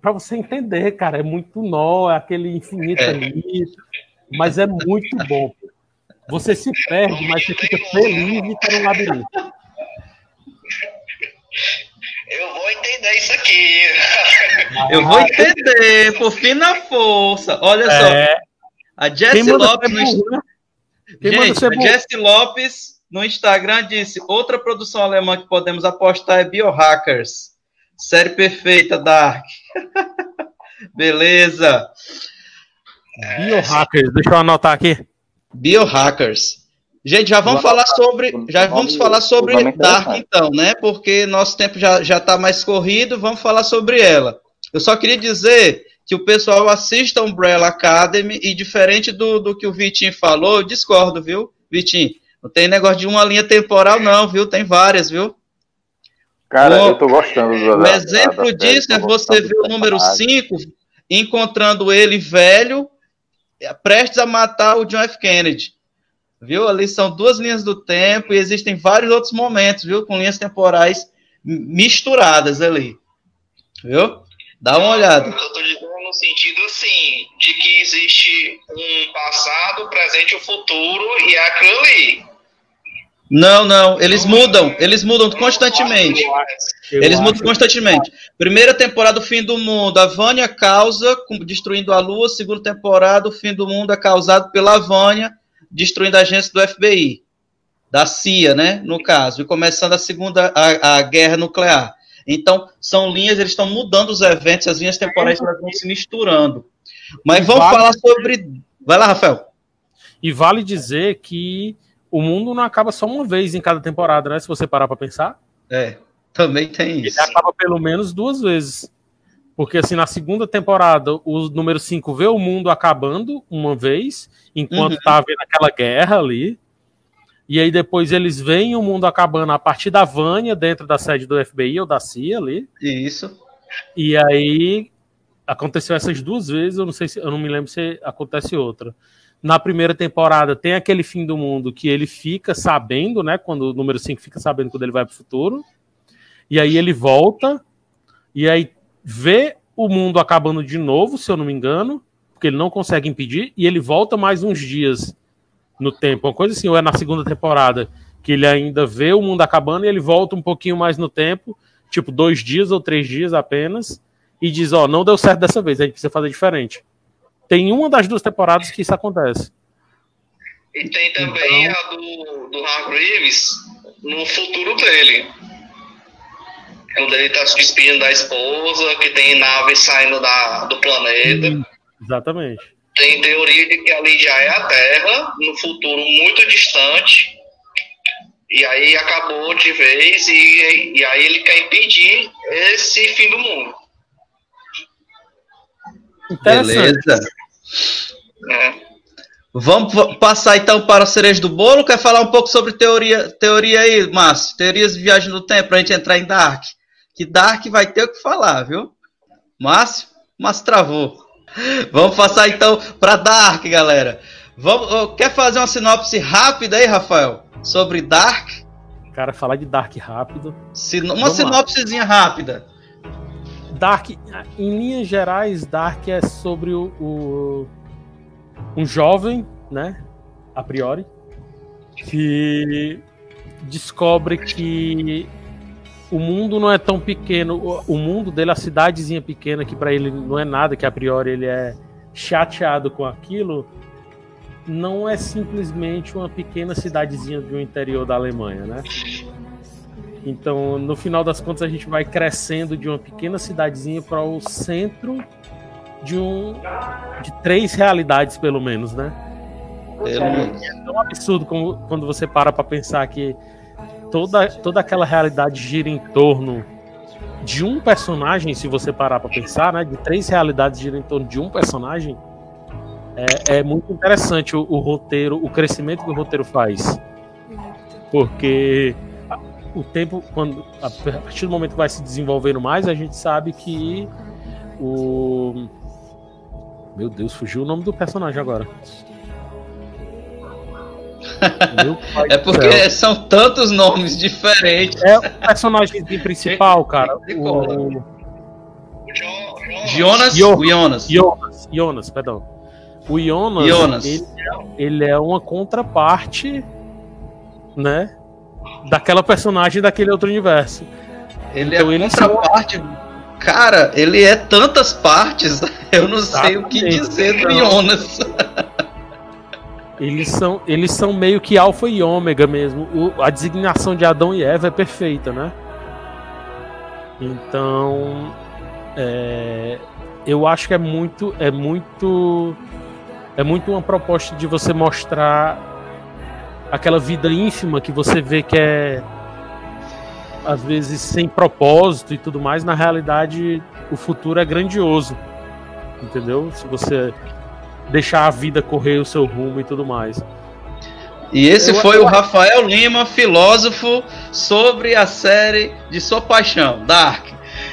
Pra você entender, cara, é muito nó, é aquele infinito É. ali, mas é muito bom. Você se perde, mas você fica feliz de estar no labirinto. Eu vou entender isso aqui. Eu vou entender, por fim na força. Olha só, É, a quem Jessie Lopes no burro, né? Gente, a? Jessie Lopes no Instagram disse: outra produção alemã que podemos apostar é Biohackers. Série perfeita, Dark. Beleza. Biohackers, deixa eu anotar aqui. Biohackers. Gente, já vamos falar sobre, já vamos falar sobre é Dark então, né? Porque nosso tempo já já está mais corrido, vamos falar sobre ela. Eu só queria dizer que o pessoal assista a Umbrella Academy e diferente do, do que o Vitinho falou, eu discordo, viu, Vitinho? Não tem negócio de uma linha temporal não, viu? Tem várias, viu? Cara, O- eu tô gostando do O da- exemplo da- da série, disso é você ver o número personagem. 5 encontrando ele velho, prestes a matar o John F. Kennedy. Viu? Ali são duas linhas do tempo e existem vários outros momentos, viu? Com linhas temporais misturadas ali. Viu? Dá uma olhada. Eu tô dizendo no sentido assim, de que existe um passado, presente e um futuro, e é aquilo ali. Não, não, eles mudam, eles mudam constantemente. Eu Eles mudam constantemente. Primeira temporada, o fim do mundo. A Vânia causa, destruindo a Lua. Segunda temporada, o fim do mundo é causado pela Vânia, destruindo a agência do FBI. Da CIA, né? No caso. E começando a segunda, a, a guerra nuclear. Então, são linhas, eles estão mudando os eventos, as linhas temporais elas vão se misturando. Mas vamos Vale- falar sobre. Vai lá, Rafael. E vale dizer que o mundo não acaba só uma vez em cada temporada, né? Se você parar pra pensar. É, também tem Ele isso. acaba pelo menos duas vezes. Porque, assim, na segunda temporada, o número 5 vê o mundo acabando uma vez, enquanto Uhum. tá havendo aquela guerra ali. E aí depois eles veem o mundo acabando a partir da Vânia, dentro da sede do FBI ou da CIA ali. Isso. E aí aconteceu essas duas vezes, eu não sei se eu não me lembro se acontece outra. Na primeira temporada tem aquele fim do mundo que ele fica sabendo, né? Quando o número 5 fica sabendo quando ele vai pro futuro. E aí ele volta e aí vê o mundo acabando de novo, se eu não me engano, porque ele não consegue impedir, e ele volta mais uns dias no tempo. Uma coisa assim, ou é na segunda temporada, que ele ainda vê o mundo acabando e ele volta um pouquinho mais no tempo, tipo dois dias ou três dias apenas, e diz: Ó, não deu certo dessa vez, a gente precisa fazer diferente. Tem uma das duas temporadas que isso acontece. E tem também Então- a do, do Hargreaves no futuro dele. Quando ele tá se despedindo da esposa, que tem naves saindo da, do planeta. Exatamente. Tem teoria de que ali já é a Terra, no futuro muito distante. E aí acabou de vez, e, e aí ele quer impedir esse fim do mundo. Interessante. Beleza. Né? Vamos passar então para a cereja do bolo. Quer falar um pouco sobre teoria, teoria aí, Márcio? Teorias de viagem no tempo para a gente entrar em Dark. Que Dark vai ter o que falar, viu? Márcio? Márcio travou. Vamos passar então para Dark, galera. Vamos, quer fazer uma sinopse rápida aí, Rafael? Sobre Dark? Cara, falar de Dark rápido. Sino- uma Vamos lá. sinopsezinha rápida. Dark, em linhas gerais, Dark é sobre o, o- um jovem, né, a priori, que descobre que o mundo não é tão pequeno, o, mundo dele, a cidadezinha pequena que para ele não é nada, que a priori ele é chateado com aquilo, não é simplesmente uma pequena cidadezinha do interior da Alemanha, né? Então, no final das contas, a gente vai crescendo de uma pequena cidadezinha para o centro de um de três realidades, pelo menos, né? Pelo menos. É tão absurdo como, quando você para para pensar que toda, toda aquela realidade gira em torno de um personagem, se você parar para pensar, né, de três realidades girando em torno de um personagem, é, é muito interessante o, o, roteiro, o crescimento que o roteiro faz. Porque o tempo, quando a partir do momento que vai se desenvolvendo mais, a gente sabe que o. Meu Deus, fugiu o nome do personagem agora. é porque são tantos nomes diferentes. É o personagem principal, cara. O... Jonas, o Jonas. Jonas, Jonas, perdão. O Jonas, Jonas. Ele, é, ele é uma contraparte, né? Daquela personagem daquele outro universo. Ele é então, é contraparte. São... Cara, ele é tantas partes, eu não Exatamente. sei o que dizer do Jonas. Eles são, eles são meio que alfa e ômega mesmo. O, a designação de Adão e Eva é perfeita, né? Então, é, eu acho que é muito, é muito, é muito uma proposta de você mostrar aquela vida ínfima que você vê que é às vezes sem propósito e tudo mais. Na realidade, o futuro é grandioso, entendeu? Se você deixar a vida correr o seu rumo e tudo mais. E esse eu, foi eu... o Rafael Lima, filósofo, sobre a série de sua paixão, Dark.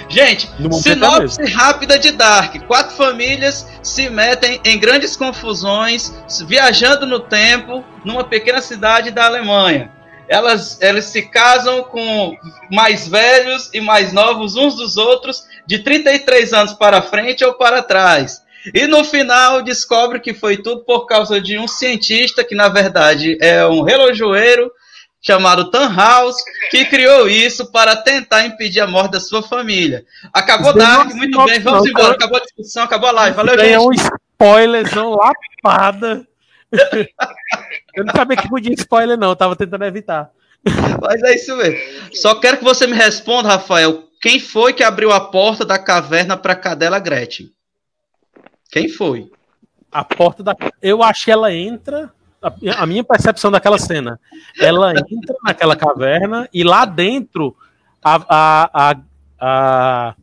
Gente, sinopse rápida de Dark. Quatro famílias se metem em grandes confusões, viajando no tempo, numa pequena cidade da Alemanha. Elas, elas se casam com mais velhos e mais novos uns dos outros, de 33 anos para frente ou para trás. E no final descobre que foi tudo por causa de um cientista que na verdade é um relojoeiro chamado Tannhaus, que criou isso para tentar impedir a morte da sua família. Acabou Dark, muito bem, vamos embora. Cara. Acabou a discussão, acabou a live. Valeu, gente. É um spoilerzão lapada. Eu não sabia que podia spoiler, não, eu tava tentando evitar. Mas é isso mesmo. Só quero que você me responda, Rafael. Quem foi que abriu a porta da caverna para Cadela Gretchen? Quem foi? A porta da. Eu acho que ela entra. A minha percepção daquela cena. Ela entra naquela caverna e lá dentro a, a, a, a,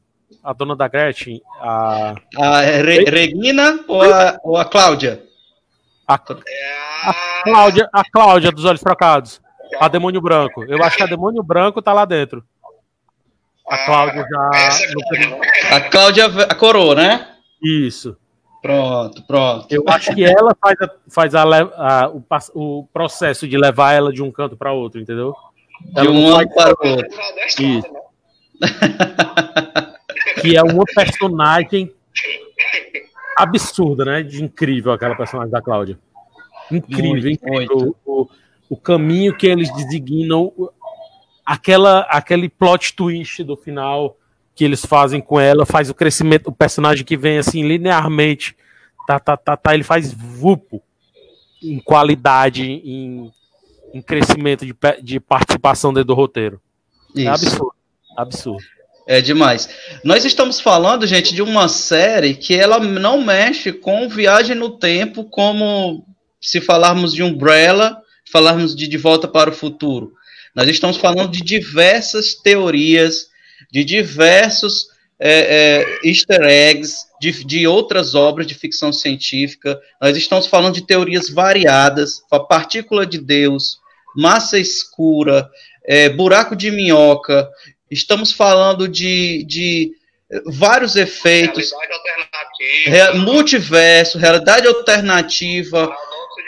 a dona da Gretchen. A, a Re, Regina ou a, ou a Cláudia? A, a, Cláudia, a Cláudia dos olhos trocados. A demônio branco. Eu acho que a demônio branco tá lá dentro. A Cláudia já. A Cláudia a coroa, né? Isso. Pronto, pronto. Eu acho que ela faz, a, faz a, a, o, o, processo de levar ela de um canto para outro, entendeu? De ela um ano para o outro. Isso. que é uma personagem absurda, né? De incrível aquela personagem da Cláudia. Incrível, muito, incrível. Muito. O, o, caminho que eles designam, aquela, aquele plot twist do final que eles fazem com ela, faz o crescimento, o personagem que vem assim linearmente, tá, tá, tá, tá ele faz vupo em qualidade, em, em crescimento de, de participação dentro do roteiro. É Isso. É absurdo, absurdo. É demais. Nós estamos falando, gente, de uma série que ela não mexe com viagem no tempo, como se falarmos de Umbrella, falarmos de De Volta para o Futuro. Nós estamos falando de diversas teorias, de diversos é, é, easter eggs de, de outras obras de ficção científica. Nós estamos falando de teorias variadas, a partícula de Deus, massa escura, é, buraco de minhoca. Estamos falando de, de vários efeitos. Realidade multiverso, realidade alternativa,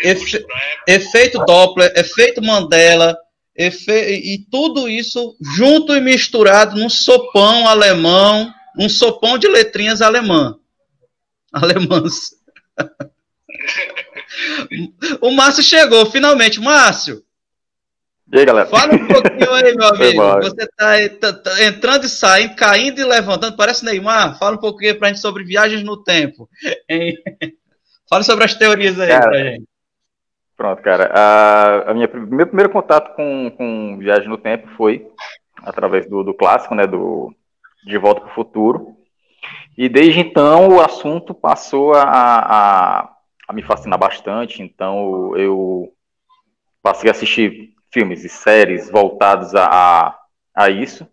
efe, efeito Doppler, efeito Mandela e tudo isso junto e misturado num sopão alemão, um sopão de letrinhas alemã. Alemãs. o Márcio chegou, finalmente. Márcio. E aí, galera? Fala um pouquinho aí, meu amigo. Você tá, tá, tá, entrando e saindo, caindo e levantando, parece Neymar. Fala um pouquinho pra gente sobre viagens no tempo. Fala sobre as teorias aí Cara, pra gente. Pronto, cara. A, a minha, meu primeiro contato com, com Viagem no Tempo foi através do, do clássico, né, do De Volta para o Futuro. E desde então o assunto passou a, a, a me fascinar bastante. Então eu passei a assistir filmes e séries voltados a, a, isso.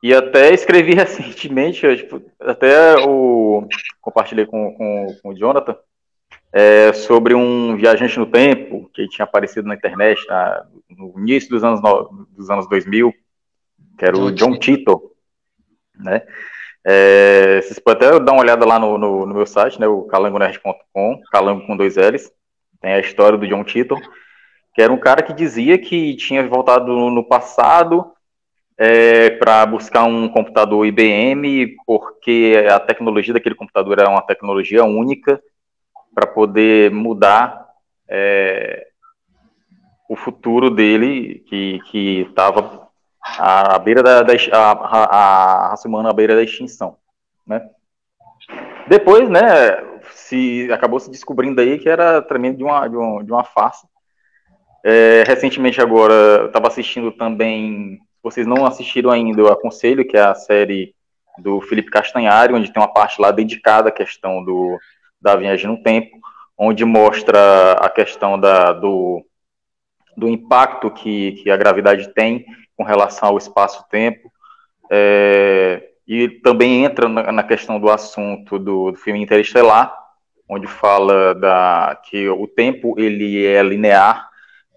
E até escrevi recentemente, eu, tipo, até o compartilhei com, com, com o Jonathan, é, sobre um viajante no tempo que tinha aparecido na internet na, no início dos anos, dos anos 2000, que era o John Tito, né? É, vocês podem até dar uma olhada lá no, no, no meu site, né, o calangonerd.com, calango com dois L's, tem a história do John Tito, que era um cara que dizia que tinha voltado no passado é, para buscar um computador IBM, porque a tecnologia daquele computador era uma tecnologia única para poder mudar é, o futuro dele, que estava à beira da, da a, a, raça humana à beira da extinção, né? Depois, né, se acabou se descobrindo aí que era tremendo de uma, de uma, de uma farsa. É, recentemente agora, estava assistindo também vocês não assistiram ainda, eu aconselho, que é a série do Felipe Castanhari, onde tem uma parte lá dedicada à questão do, da viagem no tempo, onde mostra a questão da, do, do impacto que, que a gravidade tem com relação ao espaço-tempo, é, e também entra na, na, questão do assunto do, do filme Interestelar, onde fala da, que o tempo ele é linear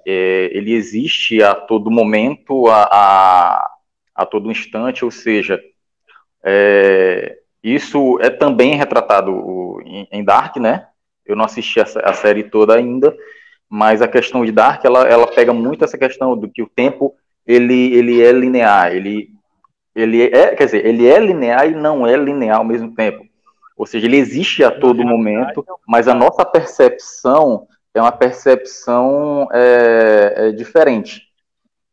é, ele existe a todo momento, a, a, a todo instante, ou seja, é, isso é também retratado em, em, Dark, né? Eu não assisti a, a, série toda ainda, mas a questão de Dark, ela, ela pega muito essa questão do que o tempo, ele, ele é linear, ele, ele é, quer dizer, ele é linear e não é linear ao mesmo tempo. Ou seja, ele existe a todo momento, mas a nossa percepção é uma percepção é, é diferente,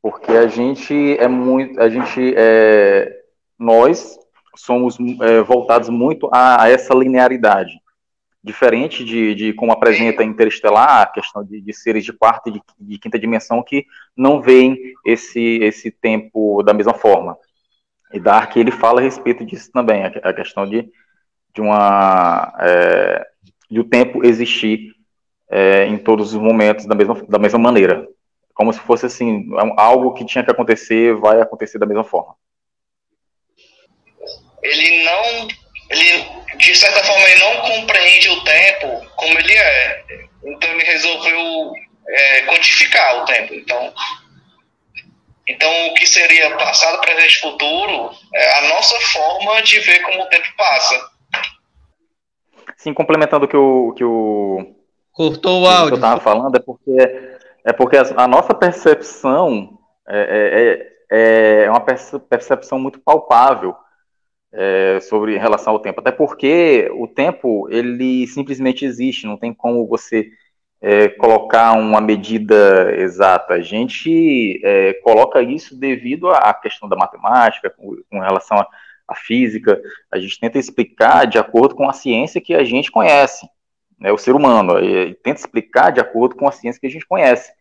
porque a gente é muito, a gente é, nós somos é, voltados muito a, a, essa linearidade, diferente de, de como apresenta Interestelar, a questão de, de seres de quarta e de, de, quinta dimensão que não veem esse esse tempo da mesma forma. E Dark ele fala a respeito disso também, a, a questão de de uma é, de o tempo existir é, em todos os momentos da mesma, da mesma maneira. Como se fosse assim, algo que tinha que acontecer, vai acontecer da mesma forma. Ele não, ele, de certa forma, ele não compreende o tempo como ele é. Então ele resolveu é, quantificar o tempo. Então, então o que seria passado, presente e futuro é a nossa forma de ver como o tempo passa. Sim, complementando o que o, que o Cortou o áudio. O que eu estava falando é porque, é porque a, nossa percepção é, é, é, é uma percepção muito palpável é, sobre em relação ao tempo. Até porque o tempo, ele simplesmente existe, não tem como você é, colocar uma medida exata. A gente é, coloca isso devido à questão da matemática, com, com relação à física. A gente tenta explicar de acordo com a ciência que a gente conhece né, o ser humano, e, tenta explicar de acordo com a ciência que a gente conhece,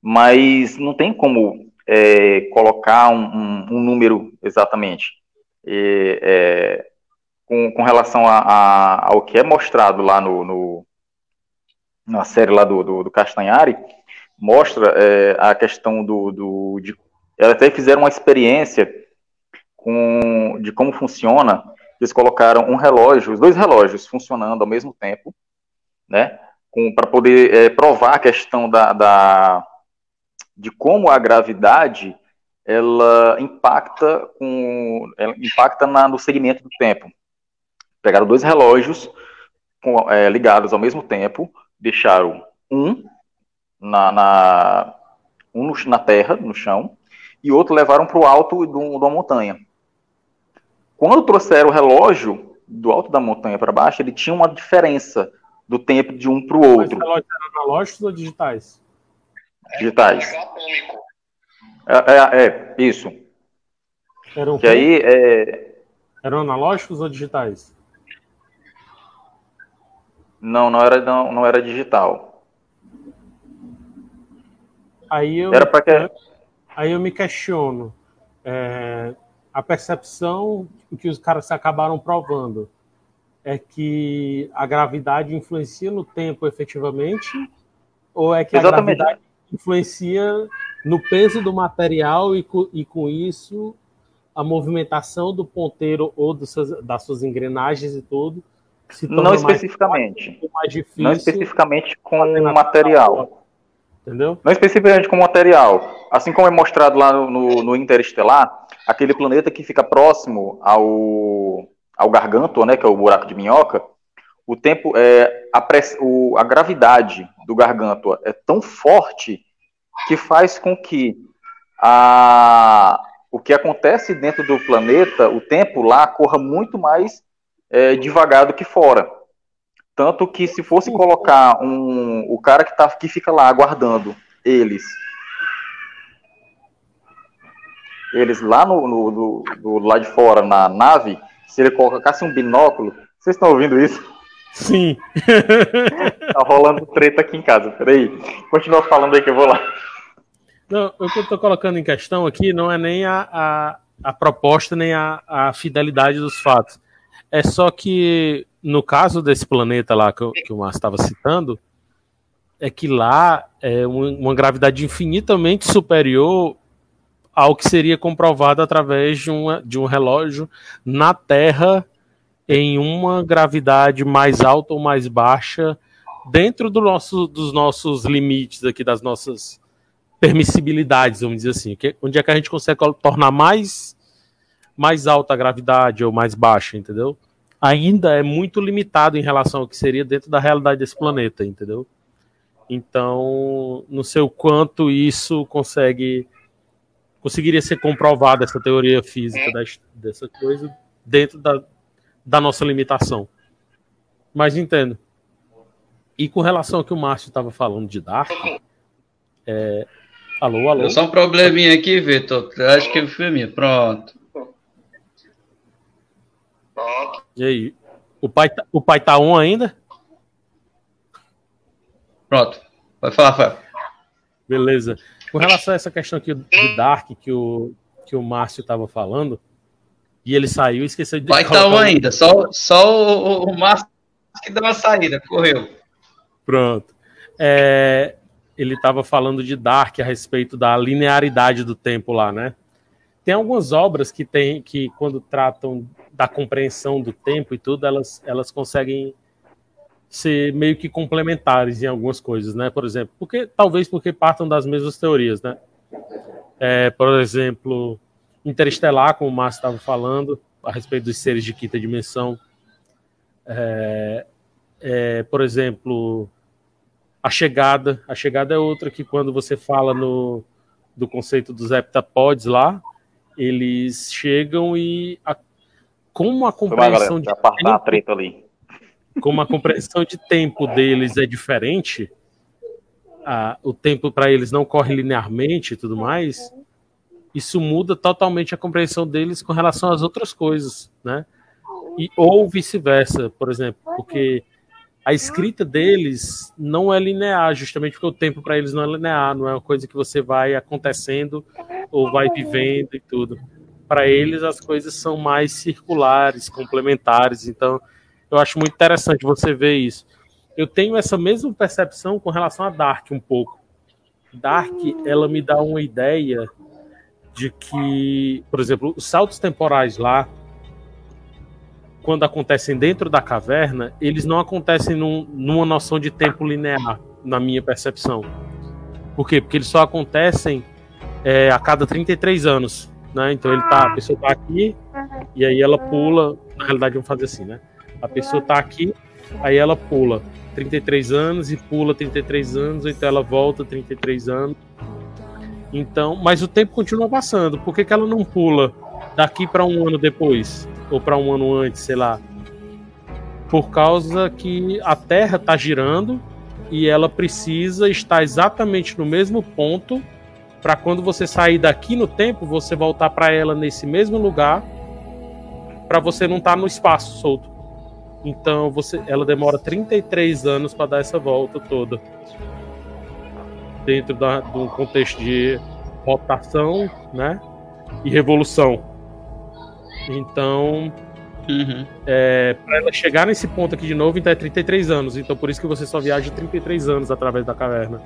mas não tem como é, colocar um, um, um, número exatamente. E, é, com, com, relação a, a, ao que é mostrado lá no, no na série lá do, do, do Castanhari, mostra é, a questão do, do de, elas até fizeram uma experiência com, de como funciona. Eles colocaram um relógio, os dois relógios funcionando ao mesmo tempo, né, para poder é, provar a questão da, da, de como a gravidade ela impacta com ela impacta na, no segmento do tempo. Pegaram dois relógios com, é, ligados ao mesmo tempo, deixaram um na, na um no, na terra, no chão, e outro levaram para o alto de uma montanha. Quando trouxeram o relógio do alto da montanha para baixo, ele tinha uma diferença do tempo de um para o outro. Mas relógios eram analógicos ou digitais? Digitais. É, é, é isso. Eram que aí é... Eram analógicos ou digitais? Não, não era, não, não era digital. Aí eu, era para que... aí eu me questiono. É, a percepção que os caras acabaram provando é que a gravidade influencia no tempo efetivamente, ou é que Exatamente. a gravidade influencia no peso do material e, e com isso a movimentação do ponteiro ou seus, das suas engrenagens e tudo não especificamente. Mais, mais não especificamente com o material. Entendeu? Não especificamente com o material. Assim como é mostrado lá no, no, no Interestelar, aquele planeta que fica próximo ao, ao Gargantua, né, que é o buraco de minhoca, o tempo é a, press, o, a gravidade do Gargantua é tão forte que faz com que a, o que acontece dentro do planeta, o tempo lá corra muito mais é, devagar do que fora. Tanto que se fosse colocar um, o cara que, tá, que fica lá aguardando eles, eles lá no, no do, do lado de fora, na nave, se ele colocasse um binóculo, vocês estão ouvindo isso? Sim. tá rolando treta aqui em casa. Peraí. Continua falando aí que eu vou lá. Não, o que eu estou colocando em questão aqui não é nem a, a, a proposta, nem a, a fidelidade dos fatos. É só que, no caso desse planeta lá que, que o Márcio estava citando, é que lá é uma gravidade infinitamente superior ao que seria comprovado através de, uma, de um relógio na Terra em uma gravidade mais alta ou mais baixa dentro do nosso, dos nossos limites aqui, das nossas permissibilidades, vamos dizer assim. Que, onde é que a gente consegue tornar mais mais alta a gravidade ou mais baixa, entendeu? Ainda é muito limitado em relação ao que seria dentro da realidade desse planeta, entendeu? Então, não sei o quanto isso consegue conseguiria ser comprovado essa teoria física é. dessa coisa dentro da, da nossa limitação. Mas entendo. E com relação ao que o Márcio estava falando de Dark, é... alô, alô. Só um probleminha aqui, Vitor. Acho que foi minha. Pronto. Pronto. E aí? O pai, tá, o pai tá on ainda? Pronto. Pode falar, Fábio. Beleza. Com relação a essa questão aqui do Dark que o, que o Márcio estava falando, e ele saiu e esqueceu de. Vai estar um ainda, só, só o, o Márcio que deu uma saída, correu. Pronto. É, ele estava falando de Dark a respeito da linearidade do tempo lá, né? Tem algumas obras que tem que quando tratam da compreensão do tempo e tudo, elas, elas conseguem ser meio que complementares em algumas coisas, né? Por exemplo, porque talvez porque partam das mesmas teorias, né? É, por exemplo, Interestelar, como o Márcio estava falando, a respeito dos seres de quinta dimensão. É, é, por exemplo, a chegada. A chegada é outra que quando você fala no, do conceito dos heptapods lá, eles chegam e a, como a compreensão de tempo, treta ali. como a compreensão de tempo deles é diferente, a, o tempo para eles não corre linearmente e tudo mais, isso muda totalmente a compreensão deles com relação às outras coisas, né? E, ou vice-versa, por exemplo, porque a escrita deles não é linear, justamente porque o tempo para eles não é linear, não é uma coisa que você vai acontecendo ou vai vivendo e tudo. Para eles as coisas são mais circulares, complementares, então eu acho muito interessante você ver isso. Eu tenho essa mesma percepção com relação a Dark um pouco. Dark, ela me dá uma ideia de que, por exemplo, os saltos temporais lá, quando acontecem dentro da caverna, eles não acontecem num, numa noção de tempo linear, na minha percepção. Por quê? Porque eles só acontecem é, a cada 33 anos. Né? Então ele tá, a pessoa está aqui e aí ela pula. Na realidade, vamos fazer assim, né? A pessoa está aqui, aí ela pula 33 anos e pula 33 anos, então ela volta 33 anos então, mas o tempo continua passando. Por que, que ela não pula daqui para um ano depois? Ou para um ano antes, sei lá? Por causa que a Terra está girando e ela precisa estar exatamente no mesmo ponto para quando você sair daqui no tempo, você voltar para ela nesse mesmo lugar, para você não estar tá no espaço solto. Então, você, ela demora 33 anos para dar essa volta toda dentro da, de um contexto de rotação, né? E revolução. Então, uhum. é, para ela chegar nesse ponto aqui de novo, então é 33 anos. Então, por isso que você só viaja 33 anos através da caverna.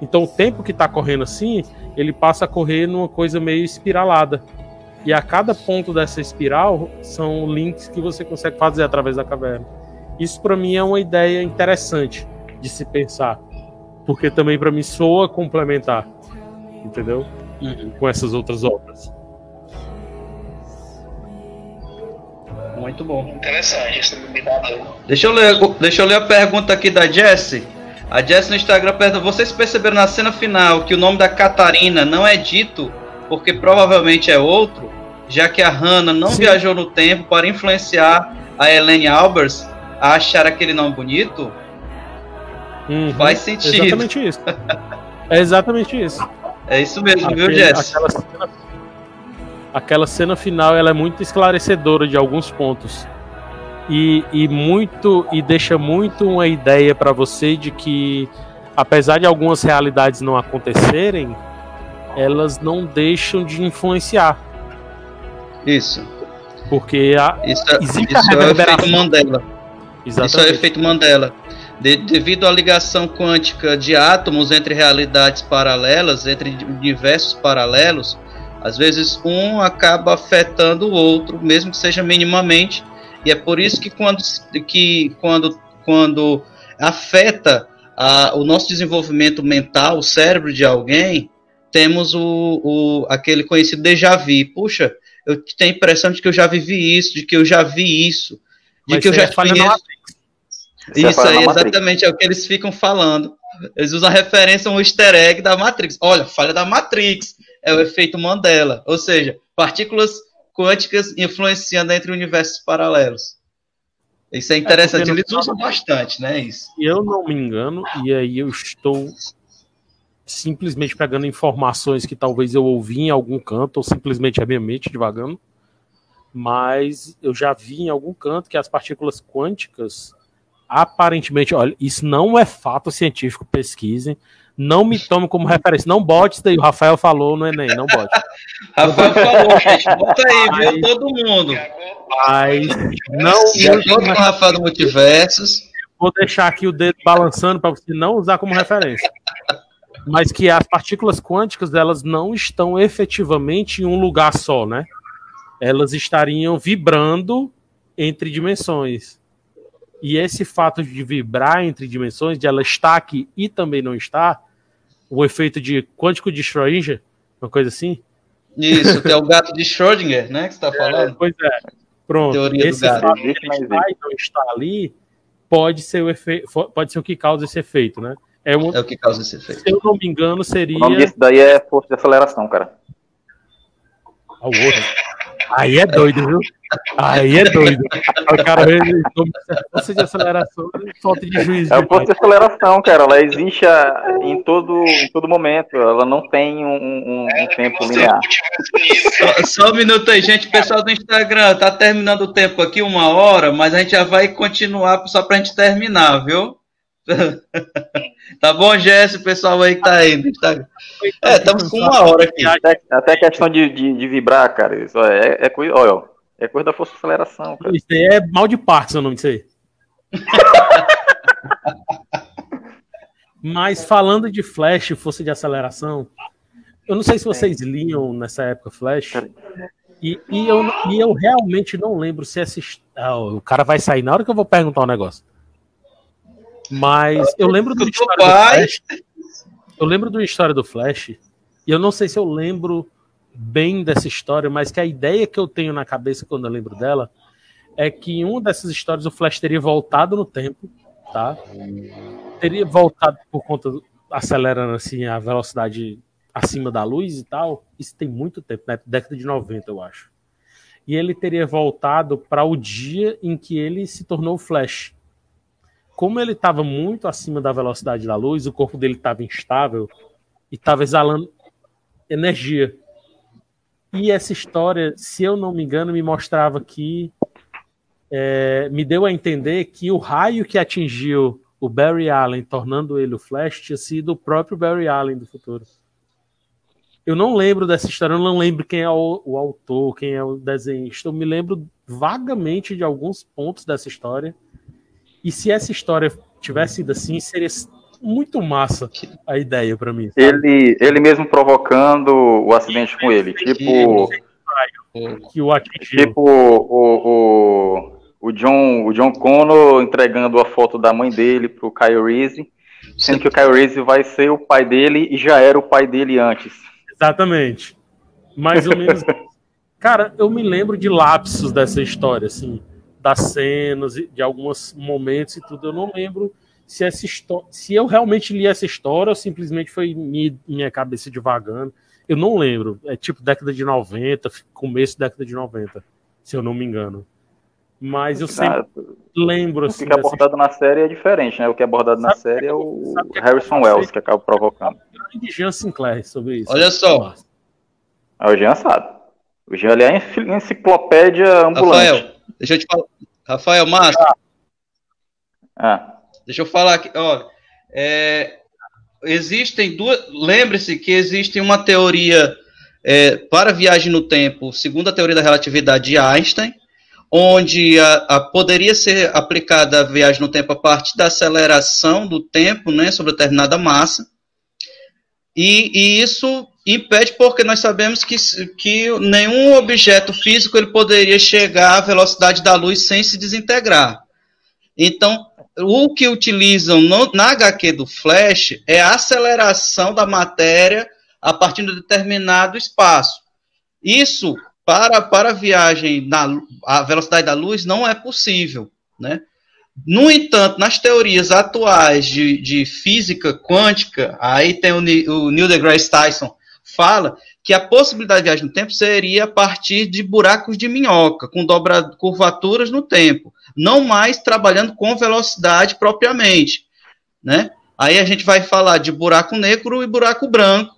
Então, o tempo que está correndo assim, ele passa a correr numa coisa meio espiralada. E a cada ponto dessa espiral são links que você consegue fazer através da caverna. Isso para mim é uma ideia interessante de se pensar, porque também para mim soa complementar, entendeu? Uhum. Com essas outras obras. Muito bom. Interessante Deixa eu ler, deixa eu ler a pergunta aqui da Jessie. A Jessie no Instagram pergunta: Vocês perceberam na cena final que o nome da Catarina não é dito porque provavelmente é outro, já que a Hannah não Sim. viajou no tempo para influenciar a Elaine Albers a achar aquele nome bonito? Uhum, Faz sentido. Exatamente isso. é exatamente isso. É isso mesmo, Aquele, viu, Jess? Aquela cena, aquela cena final ela é muito esclarecedora de alguns pontos. E, e muito e deixa muito uma ideia para você de que apesar de algumas realidades não acontecerem, elas não deixam de influenciar. Isso. Porque a, isso, é, existe isso a reverberação. É o efeito Mandela. Exatamente. Isso é o efeito Mandela. De, devido à ligação quântica de átomos entre realidades paralelas, entre diversos paralelos, às vezes um acaba afetando o outro, mesmo que seja minimamente, e é por isso que quando, que quando, quando afeta a, o nosso desenvolvimento mental, o cérebro de alguém, temos o, o, aquele conhecido déjà vu. Puxa, eu tenho a impressão de que eu já vivi isso, de que eu já vi isso, de Mas que eu já conheço. Isso aí, exatamente, é o que eles ficam falando. Eles usam a referência um easter egg da Matrix. Olha, falha da Matrix é o efeito Mandela, ou seja, partículas quânticas influenciando entre universos paralelos. Isso é, é interessante, é eles usam bastante, né? Isso. Eu não me engano, e aí eu estou simplesmente pegando informações que talvez eu ouvi em algum canto, ou simplesmente é minha mente divagando, mas eu já vi em algum canto que as partículas quânticas aparentemente, olha, isso não é fato científico, pesquisem. Não me tome como referência. Não bote isso daí. O Rafael falou no Enem, não bote. Rafael falou, gente. Bota aí, viu? Todo mundo. Mas não. Com o Rafael do Multiversos. Vou deixar aqui o dedo balançando para você não usar como referência. Mas que as partículas quânticas elas não estão efetivamente em um lugar só, né? Elas estariam vibrando entre dimensões. E esse fato de vibrar entre dimensões, de ela estar aqui e também não estar, o efeito de quântico de Schrödinger, uma coisa assim. Isso, é o gato de Schrödinger, né? Que você está falando. É, pois é. Pronto. Teoria esse fato de estar e não estar ali pode ser o efeito, pode ser o que causa esse efeito, né? É, um, é o que causa esse efeito. Se eu não me engano, seria. O nome disso daí é força de aceleração, cara. Ah, o outro. Aí é doido, viu? Aí é doido. O cara força de aceleração falta de juízo. É a força de aceleração, cara. Ela existe em todo, em todo momento. Ela não tem um, um, um tempo linear. Só, só, um minuto aí, gente. Pessoal do Instagram, tá terminando o tempo aqui, uma hora, mas a gente já vai continuar só pra gente terminar, viu? tá bom, Jéssica, pessoal aí que tá aí. Tá... É, estamos com uma hora aqui. Até, até questão de, de, de, vibrar, cara. Isso é, é coisa. Olha, é coisa da força de aceleração. Cara. Isso aí é mal de parte, seu nome disso aí. Mas falando de Flash, força de aceleração, eu não sei se vocês liam nessa época Flash. E, e, eu, e eu realmente não lembro se essa. Ah, o cara vai sair na hora que eu vou perguntar um negócio. Mas eu lembro do história do Flash. Eu lembro do história do Flash. E eu não sei se eu lembro bem dessa história, mas que a ideia que eu tenho na cabeça quando eu lembro dela é que em uma dessas histórias o Flash teria voltado no tempo, tá? Teria voltado por conta do, acelerando assim a velocidade acima da luz e tal. Isso tem muito tempo, né? Década de 90, eu acho. E ele teria voltado para o dia em que ele se tornou Flash como ele estava muito acima da velocidade da luz, o corpo dele estava instável e estava exalando energia. E essa história, se eu não me engano, me mostrava que é, me deu a entender que o raio que atingiu o Barry Allen, tornando ele o Flash, tinha sido o próprio Barry Allen do futuro. Eu não lembro dessa história, eu não lembro quem é o, o autor, quem é o desenhista. Eu me lembro vagamente de alguns pontos dessa história e se essa história tivesse sido assim, seria muito massa a ideia para mim. Ele, ele mesmo provocando o acidente com ele. Tipo. que o atingiu. Tipo o, o, o, John, o John Connor entregando a foto da mãe dele pro Kyle Reese, sendo que o Kyle Reese vai ser o pai dele e já era o pai dele antes. Exatamente. Mais ou menos. Cara, eu me lembro de lapsos dessa história, assim, das cenas, de alguns momentos e tudo. Eu não lembro se essa história, se eu realmente li essa história ou simplesmente foi minha cabeça divagando. Eu não lembro. É tipo década de 90, começo da década de 90, se eu não me engano. Mas eu sempre ah, lembro. Assim, o que é abordado história. na série é diferente, né? O que é abordado sabe na série é o Harrison Wells que acaba provocando. De Jean Sinclair sobre isso. Olha só. É o Jean sabe. O Jean ali é enciclopédia ambulante. Rafael, deixa eu te falar. Rafael Massa. Ah. Deixa eu falar aqui, olha, é, existem duas. Lembre-se que existe uma teoria é, para viagem no tempo, segundo a teoria da relatividade de Einstein, onde a, a, poderia ser aplicada a viagem no tempo a partir da aceleração do tempo, né, sobre determinada massa. E, e, isso impede porque nós sabemos que, que nenhum objeto físico ele poderia chegar à velocidade da luz sem se desintegrar. Então, o que utilizam no, na HQ do Flash é a aceleração da matéria a partir de determinado espaço. Isso, para, para a viagem na a velocidade da luz, não é possível. Né? No entanto, nas teorias atuais de, de física quântica, aí tem o, o Neil deGrasse Tyson, fala que a possibilidade de viagem no tempo seria a partir de buracos de minhoca, com dobra, curvaturas no tempo não mais trabalhando com velocidade propriamente, né? Aí a gente vai falar de buraco negro e buraco branco,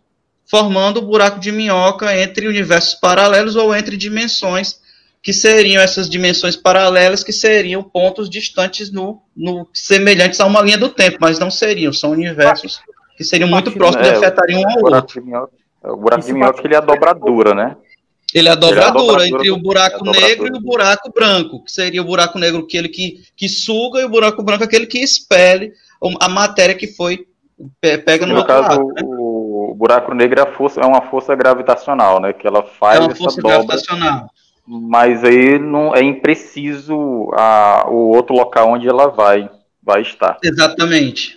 formando o buraco de minhoca entre universos paralelos ou entre dimensões, que seriam essas dimensões paralelas, que seriam pontos distantes no, no semelhantes a uma linha do tempo, mas não seriam, são universos que seriam muito próximos é, e afetariam um ao outro. o buraco de minhoca ele é a dobradura, né? Ele é a dobradura, entre o buraco é negro e o buraco branco, que seria o buraco negro aquele que, que suga e o buraco branco aquele que expele a matéria que foi pega no, no caso, lado, né? o buraco negro é, força, é, uma força gravitacional, né? Que ela faz é uma força gravitacional. Mas aí não é impreciso a, o outro local onde ela vai vai estar. Exatamente.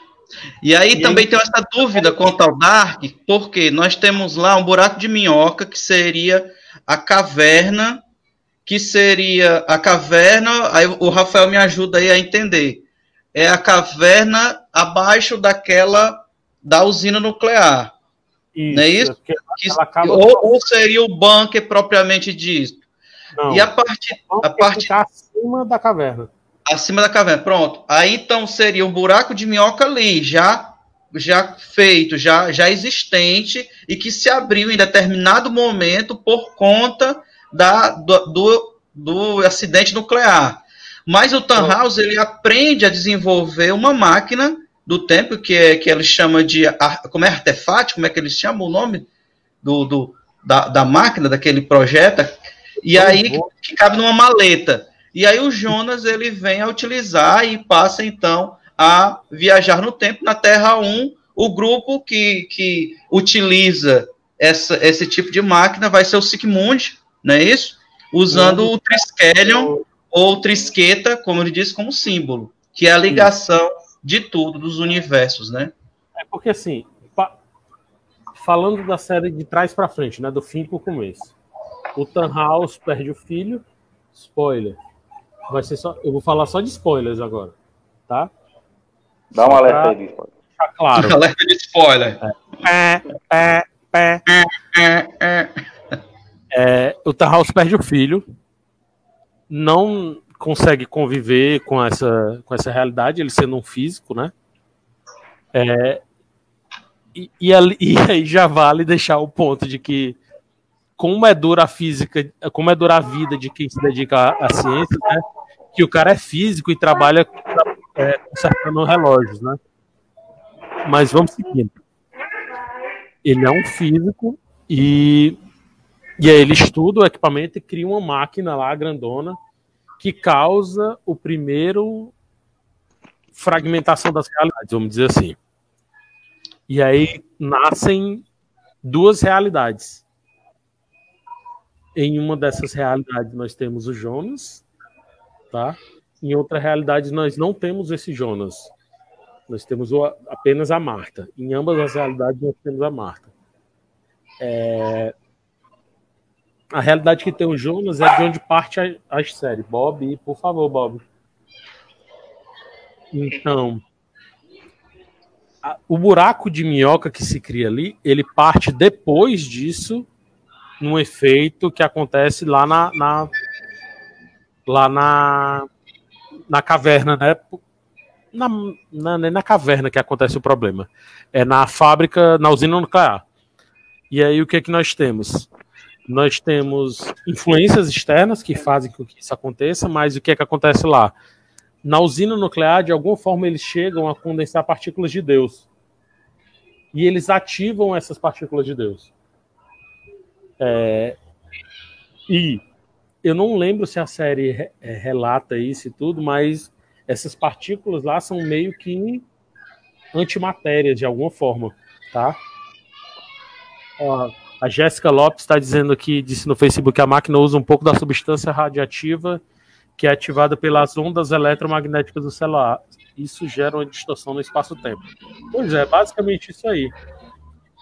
E aí e também aí... tem essa dúvida quanto ao Dark, porque nós temos lá um buraco de minhoca que seria a caverna, que seria a caverna, aí o Rafael me ajuda aí a entender. É a caverna abaixo daquela da usina nuclear. Isso, não é isso? Que, ou, ou, seria o bunker propriamente dito. Não, e a parte a parte acima da caverna. Acima da caverna, pronto. Aí então seria um buraco de minhoca ali, já já feito, já, já existente e que se abriu em determinado momento por conta da, do, do, do acidente nuclear. Mas o Tannhaus ele aprende a desenvolver uma máquina do tempo que, é, que ele chama de como é artefato, como é que eles chamam o nome do, do da, da máquina daquele projeto e aí que, que cabe numa maleta. E aí o Jonas ele vem a utilizar e passa então a viajar no tempo na Terra 1. O grupo que, que utiliza essa, esse tipo de máquina vai ser o Sigmund, não é isso? Usando uhum. o Triskelion ou Trisqueta, como ele disse, como símbolo, que é a ligação de tudo, dos universos, né? É porque assim, falando da série de trás para frente, né, do fim para o começo. O Tannhaus perde o filho, spoiler. Vai ser só, eu vou falar só de spoilers agora, tá? Dá um alerta aí de spoiler. Claro. alerta de spoiler. É, é, é, é. é o Tarhaus perde o filho, não consegue conviver com essa, com essa realidade, ele sendo um físico, né? É, e, e, e aí já vale deixar o ponto de que como é dura a física, como é dura a vida de quem se dedica à, ciência, né? Que o cara é físico e trabalha é, consertando relógios, né? Mas vamos seguindo. Ele é um físico e, e aí ele estuda o equipamento e cria uma máquina lá, grandona, que causa o primeiro fragmentação das realidades, vamos dizer assim. E aí nascem duas realidades. Em uma dessas realidades nós temos o Jonas, tá? Em outra realidade nós não temos esse Jonas. Nós temos o, apenas a Marta. Em ambas as realidades nós temos a Marta. É... A realidade que tem o Jonas é de onde parte a, a série. Bob, por favor, Bob. Então, a, o buraco de minhoca que se cria ali, ele parte depois disso, num efeito que acontece lá na, na lá na, na caverna, né? Na, na, na caverna que acontece o problema. É na fábrica, na usina nuclear. E aí o que é que nós temos? Nós temos influências externas que fazem com que isso aconteça, mas o que é que acontece lá? Na usina nuclear, de alguma forma, eles chegam a condensar partículas de Deus. E eles ativam essas partículas de Deus. É... E eu não lembro se a série é, relata isso e tudo, mas essas partículas lá são meio que antimatérias de alguma forma, tá? Ó, a Jéssica Lopes está dizendo aqui, disse no Facebook, que a máquina usa um pouco da substância radiativa que é ativada pelas ondas eletromagnéticas do celular. Isso gera uma distorção no espaço-tempo. Pois é, basicamente isso aí.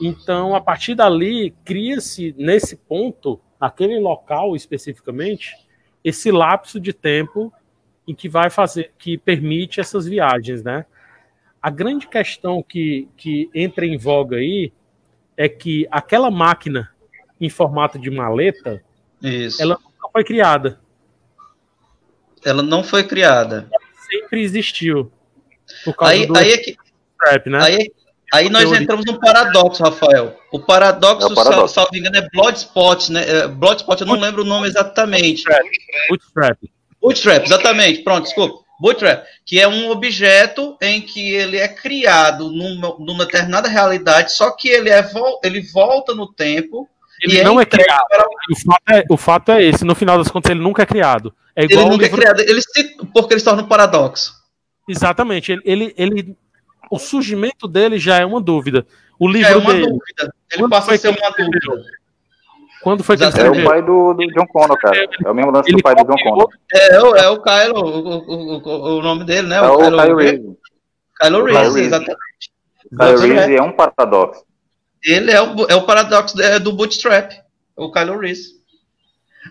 Então, a partir dali, cria-se nesse ponto, aquele local especificamente, esse lapso de tempo em que vai fazer, que permite essas viagens, né? A grande questão que, que entra em voga aí é que aquela máquina em formato de maleta, Isso. ela nunca foi criada. Ela não foi criada. Ela sempre existiu. Por causa Aí, do aí, é que, trap, né? aí, aí nós Teoria. entramos num paradoxo, Rafael. O paradoxo, É o paradoxo. Salvo, salvo engano, é Bloodspot, né? É, Bloodspot, eu não lembro o nome exatamente. Bootstrap. Bootstrap, exatamente. Pronto, desculpa. Bootstrap, que é um objeto em que ele é criado numa, numa determinada realidade, só que ele, é, vol- ele volta no tempo. Ele e é não é entregue criado. para- O fato, é, o fato é esse. No final das contas, ele nunca é criado. É Ele igual o nunca é livro- criado. Ele se, porque ele se torna um paradoxo. Exatamente. Ele, ele, ele- o surgimento dele já é uma dúvida. O É livro uma dele, dúvida. Ele Quando passa a ser uma ele dúvida. quando foi que ele Exato. É o pai do, do John Connor, cara. É o mesmo lance Ele do pai do John copiou- Connor. É, o- é o Kylo, o, o, o, o nome dele, né? É o Kyle Kylo, Reese. Kylo o Kyle Reese, exatamente. O Exatamente. Reese é um paradoxo. Ele é o, é o paradoxo é, do Bootstrap, o Kylo Reese.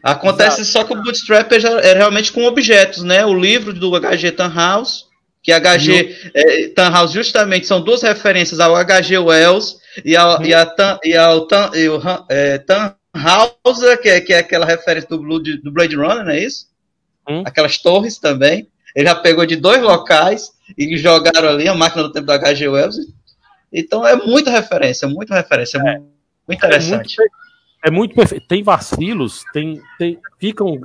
Acontece só que o Bootstrap é, é realmente com objetos, né? O livro do HG Tannhaus, que HG é, Tannhaus justamente são duas referências ao HG Wells e ao, e a Tan, e ao Tan, e o, é, Tannhauser, que é, que é aquela referência do, Blue- do Blade Runner, não é isso? Hum. Aquelas torres também. Ele já pegou de dois locais e jogaram ali a máquina do tempo do HG Wells. Então é muita referência, muita referência. É, muito É interessante. muito, é muito perfeito. Tem vacilos, tem, tem, ficam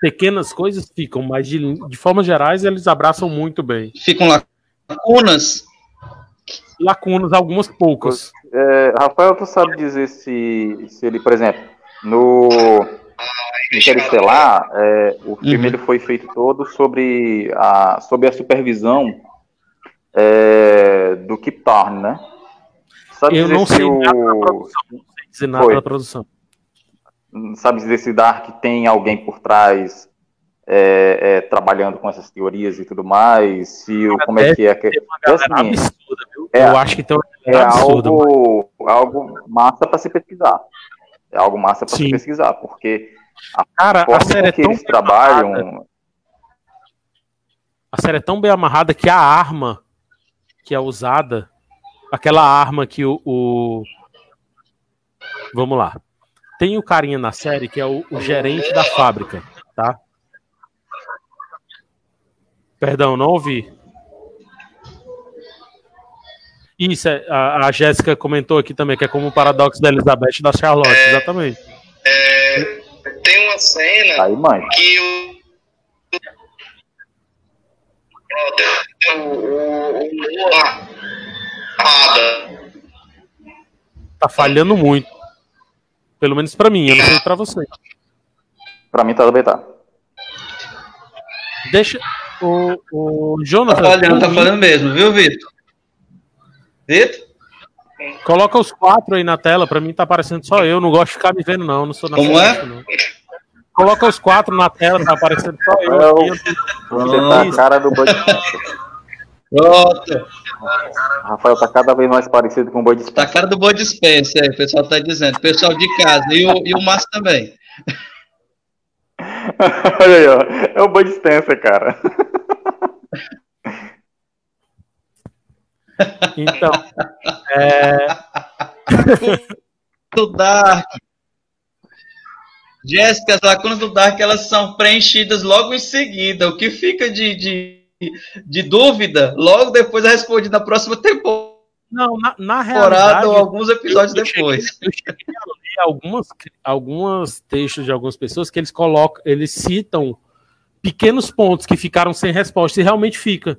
pequenas coisas, ficam, mas de, de formas gerais eles abraçam muito bem. Ficam lacunas. Lacunas, algumas poucas. É, Rafael, tu sabe dizer se, se ele, por exemplo, no Interestelar, é, o filme Uhum. ele foi feito todo sobre a, sobre a supervisão é, do Kip Thorne, né? Sabe Eu dizer não se sei nada da o, produção. Não sei dizer nada Foi. da produção. Sabe dizer se Dark tem alguém por trás é, é, trabalhando com essas teorias e tudo mais, se o, como é que é, que, é assim, absurda? É. Eu acho que uma é absurda. algo, algo massa para se pesquisar. É algo massa para se pesquisar, porque Cara, a a forma série é que tão eles bem amarrada, trabalham a série é tão bem amarrada que a arma que é usada, aquela arma que o, o- vamos lá, tem o carinha na série que é o, o gerente da fábrica, tá? Perdão, não ouvi. Isso, é, a, a Jéssica comentou aqui também, que é como o paradoxo da Elizabeth e da Charlotte, exatamente. É, tem uma cena aí, mãe. que o. Tá falhando muito. Pelo menos pra mim, eu não sei pra você. Pra mim tá também tá. Deixa. O, o Tá Jonathan. tá por mim- falhando mesmo, viu, Vitor? Vitor? Coloca os quatro aí na tela, pra mim tá aparecendo só eu. Não gosto de ficar me vendo, não. Não sou na Como é? não. Coloca os quatro na tela, tá aparecendo só eu. É o- aqui. Você tá a cara do Bud Pronto. Rafael tá cada vez mais parecido com o Bud Tá a cara do Bud Spencer, aí, o pessoal tá dizendo. O pessoal de casa. E o, e o Márcio também. Olha aí, ó. É o Bud Spencer, cara. Então, é, Do Dark. Jéssica, as lacunas do Dark elas são preenchidas logo em seguida. O que fica de, de, de dúvida, logo depois é respondido na próxima temporada não, na, na realidade, ou alguns episódios eu cheguei- depois. Eu cheguei a ler algumas, algumas textos de algumas pessoas que eles colocam, eles citam pequenos pontos que ficaram sem resposta e realmente fica.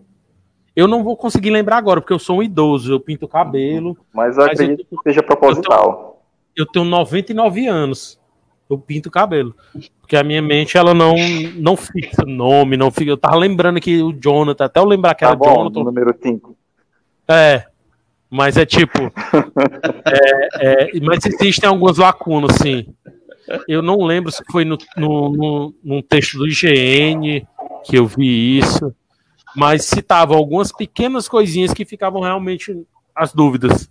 Eu não vou conseguir lembrar agora, porque eu sou um idoso, eu pinto o cabelo, Mas eu Mas eu- acredito que seja proposital. eu tenho 99 anos. Eu pinto o cabelo. Porque a minha mente, ela não, não fixa nome, não fica. Eu tava lembrando aqui o Jonathan, até eu lembrar que Tá era bom, Jonathan. número 5. É. Mas é tipo. é, é, mas existem algumas lacunas, sim. Eu não lembro se foi no, no, no, num texto do IGN que eu vi isso. Mas citava algumas pequenas coisinhas que ficavam realmente as dúvidas.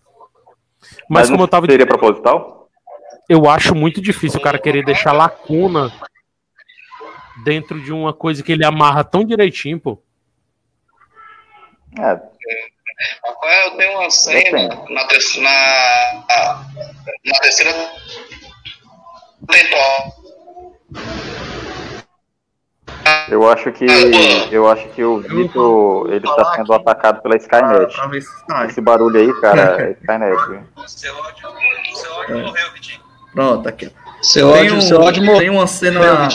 Mas, Mas, como eu tava seria proposital? Eu acho muito difícil o cara querer deixar lacuna dentro de uma coisa que ele amarra tão direitinho, pô. É, Rafael, tem uma cena na, te- na, na terceira eu acho que eu acho que o Vitor ele tá sendo atacado pela Skynet. sai. Esse barulho aí, cara, é Skynet. Seu áudio, seu áudio morreu, Vitinho. Pronto, aqui. Seu Tem, ódio, um, seu ódio tem uma cena.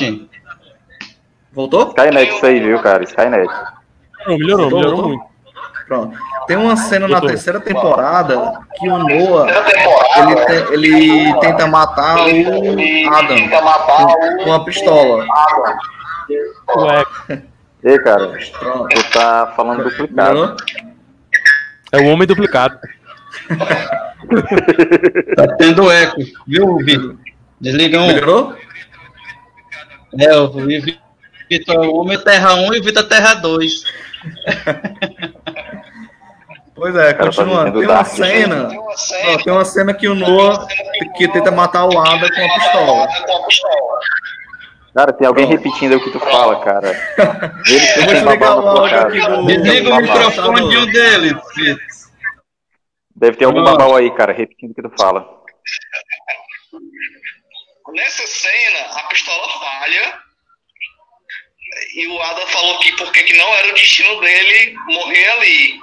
Voltou? Skynet isso aí, viu, cara? Skynet. Melhorou, melhorou, Voltou, melhorou voltou? muito. Pronto. Tem uma cena na Voltou. terceira temporada que o Noah ele, te- ele tenta matar o Adam com, com uma pistola. Ué, Ei, cara, Pronto. tu tá falando duplicado. É o homem duplicado. Tá tendo eco, viu, Vitor? Desliga um. Melhorou? É, o Vitor é o homem terra 1 e o Vitor terra 2. Pois é, continuando. Tem uma cena. Tem uma ó, cena tem uma cena que o Noah que tenta matar o Adam com uma pistola. com a pistola. Cara, tem alguém repetindo o que tu fala, cara. Ele Eu vou desligar o áudio aqui do- Desliga o microfone de um deles, Vitor. Deve ter algum babau aí, cara, repetindo o que tu fala. Nessa cena, a pistola falha. E o Adam falou que porque que não era o destino dele morrer ali.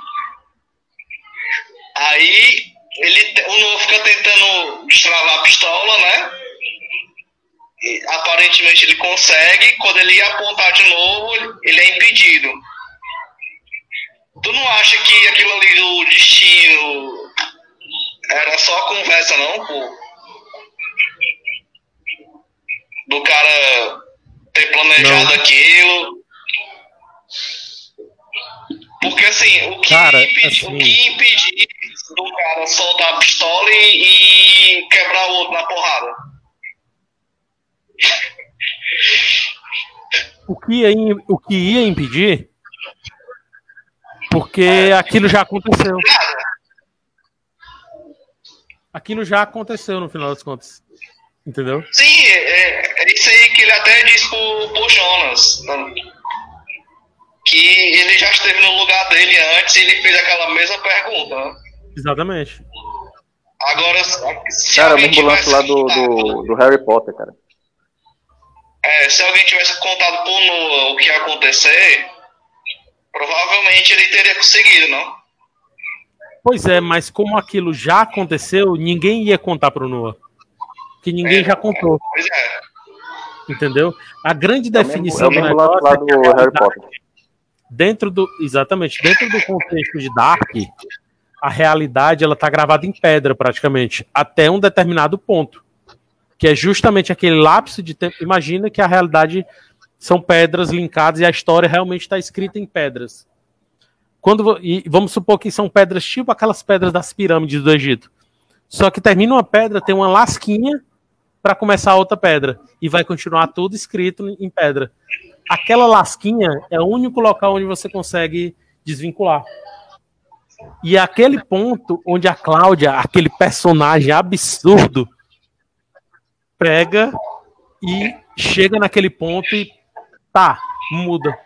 Aí ele, o Noah fica tentando destravar a pistola, né? E, aparentemente ele consegue. Quando ele ia apontar de novo, ele é impedido. Tu não acha que aquilo ali do destino era só conversa, não, pô? do cara ter planejado Não. aquilo. Porque assim, o que, Cara, impedi- assim- o que impedir do cara soltar a pistola e, e quebrar o outro na porrada? O que ia, o que ia impedir? Porque aquilo já aconteceu. Aquilo já aconteceu no final das contas. Entendeu? Sim, é, é isso aí que ele até disse pro, pro Jonas. né? Que ele já esteve no lugar dele antes e ele fez aquela mesma pergunta. né? Exatamente. Agora, se Cara, o mesmo lance lá do, do, do Harry Potter, cara. É, se alguém tivesse contado pro Noah o que ia acontecer, provavelmente ele teria conseguido, não? Pois é, mas como aquilo já aconteceu, ninguém ia contar pro Noah. Que ninguém já contou, Pois é. entendeu? A grande É o mesmo, definição é o do negócio lá é que a do Harry realidade- Potter. dentro do exatamente dentro do contexto de Dark a realidade ela tá gravada em pedra praticamente até um determinado ponto que é justamente aquele lapso de tempo imagina que a realidade são pedras linkadas e a história realmente está escrita em pedras quando e vamos supor que são pedras tipo aquelas pedras das pirâmides do Egito Só que termina uma pedra, tem uma lasquinha para começar outra pedra. E vai continuar tudo escrito em pedra. Aquela lasquinha é o único local onde você consegue desvincular. E é aquele ponto onde a Cláudia, aquele personagem absurdo, pega e chega naquele ponto e tá, muda.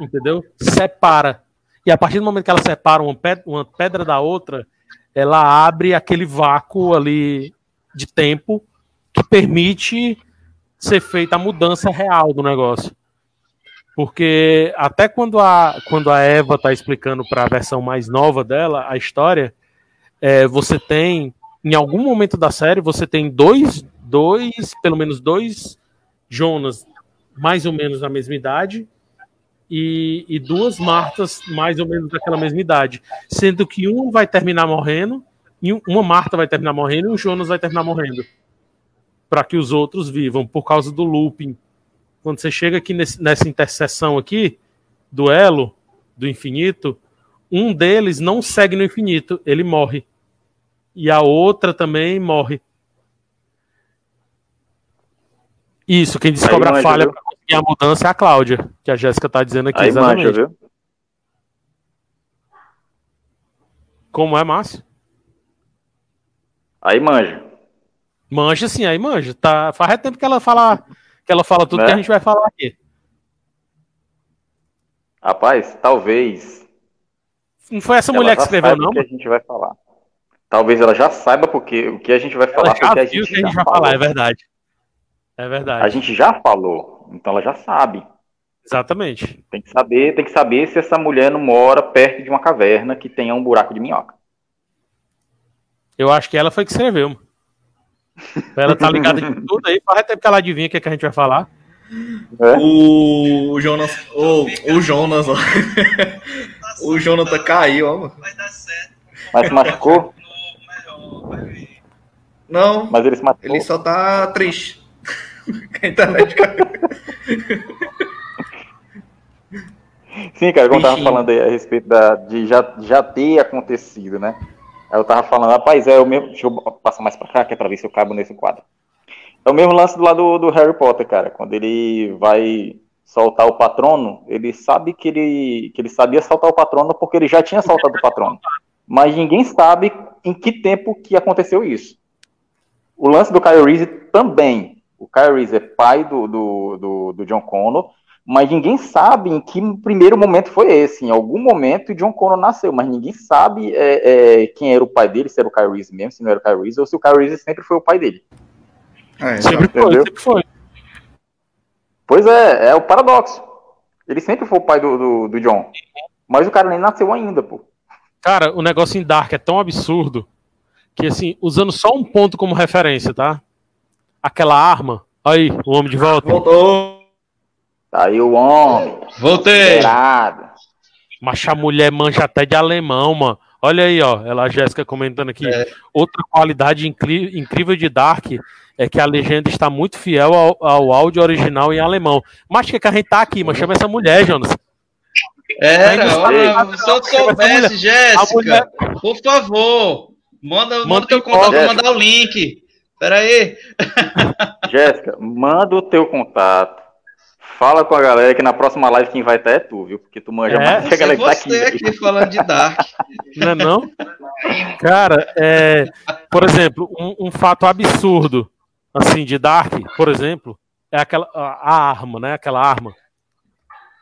Entendeu? Separa. E a partir do momento que ela separa uma pedra, uma pedra da outra, ela abre aquele vácuo ali de tempo que permite ser feita a mudança real do negócio. Porque até quando a, quando a Eva está explicando para a versão mais nova dela a história, é, você tem, em algum momento da série, você tem dois, dois, pelo menos dois Jonas mais ou menos da mesma idade e, e duas Martas mais ou menos daquela mesma idade. Sendo que um vai terminar morrendo, e uma Marta vai terminar morrendo e um Jonas vai terminar morrendo. Para que os outros vivam, por causa do looping quando você chega aqui nesse, nessa interseção aqui, duelo do infinito, um deles não segue no infinito, ele morre. E a outra também morre. Isso, quem descobre a falha para conseguir a mudança é a Cláudia, que a Jéssica está dizendo aqui. Aí, exatamente. Mancha, viu? Como é, Márcio? Aí manja. Manja sim, aí manja. Tá, faz tempo que ela fala que ela fala tudo né? que a gente vai falar aqui. Rapaz, talvez. Não foi essa mulher que escreveu, não? O que a gente vai falar. Talvez ela já saiba porque o que a gente vai falar. Ela já a gente, que a gente vai falou. falar, é verdade. É verdade. A gente já falou, então ela já sabe. Exatamente. Tem que saber, tem que saber se essa mulher não mora perto de uma caverna que tenha um buraco de minhoca. Eu acho que ela foi que escreveu. Ela tá ligada de tudo aí, faz tempo que ela adivinha o que, é que a gente vai falar. É? O Jonas. O, o Jonas, ó. o Jonathan caiu, ó. Vai dar certo. Mas se machucou? Não. Mas ele se machucou. Ele só tá triste. a internet caiu. Sim, cara, como eu tava falando aí a respeito da, de já, já ter acontecido, né? Aí eu tava falando, rapaz, é o mesmo. Deixa eu passar mais pra cá, que é pra ver se eu cabo nesse quadro. É o mesmo lance do lado do, Harry Potter, cara. Quando ele vai soltar o patrono, ele sabe que ele, que ele sabia soltar o patrono porque ele já tinha soltado o patrono. Mas ninguém sabe em que tempo que aconteceu isso. O lance do Kyle Reese também. O Kyle Reese é pai do, do, do, do John Connor mas ninguém sabe em que primeiro momento foi esse. Em algum momento, John Connor nasceu, mas ninguém sabe é, é, quem era o pai dele, se era o Kyle Reese mesmo, se não era o Kyle Reese, ou se o Kyle Reese sempre foi o pai dele. É, sempre foi, sempre foi. Pois é, é o paradoxo. Ele sempre foi o pai do, do, do John. Mas o cara nem nasceu ainda, pô. Cara, o negócio em Dark é tão absurdo que, assim, usando só um ponto como referência, tá? Aquela arma. Aí, o homem de volta. Voltou. Aí o homem. Voltei. Mas a mulher mancha até de alemão, mano. Olha aí, ó. Ela, a Jéssica comentando aqui. É. Outra qualidade incrível de Dark é que a legenda está muito fiel ao, ao áudio original em alemão. Mas que, que a gente tá aqui, mas chama essa mulher, Jonas. Era, olha, se eu soubesse, Jéssica, mulher... por favor, manda, manda, manda teu contato, mandar o link. Pera aí. Jéssica, manda o teu contato Fala com a galera que na próxima live quem vai estar é tu, viu? Porque tu manja é, mais que a galera que tá aqui. Você aqui falando de Dark. Não é não? Cara, é, por exemplo, um, um, fato absurdo, assim, de Dark, por exemplo, é aquela a, a arma, né? Aquela arma.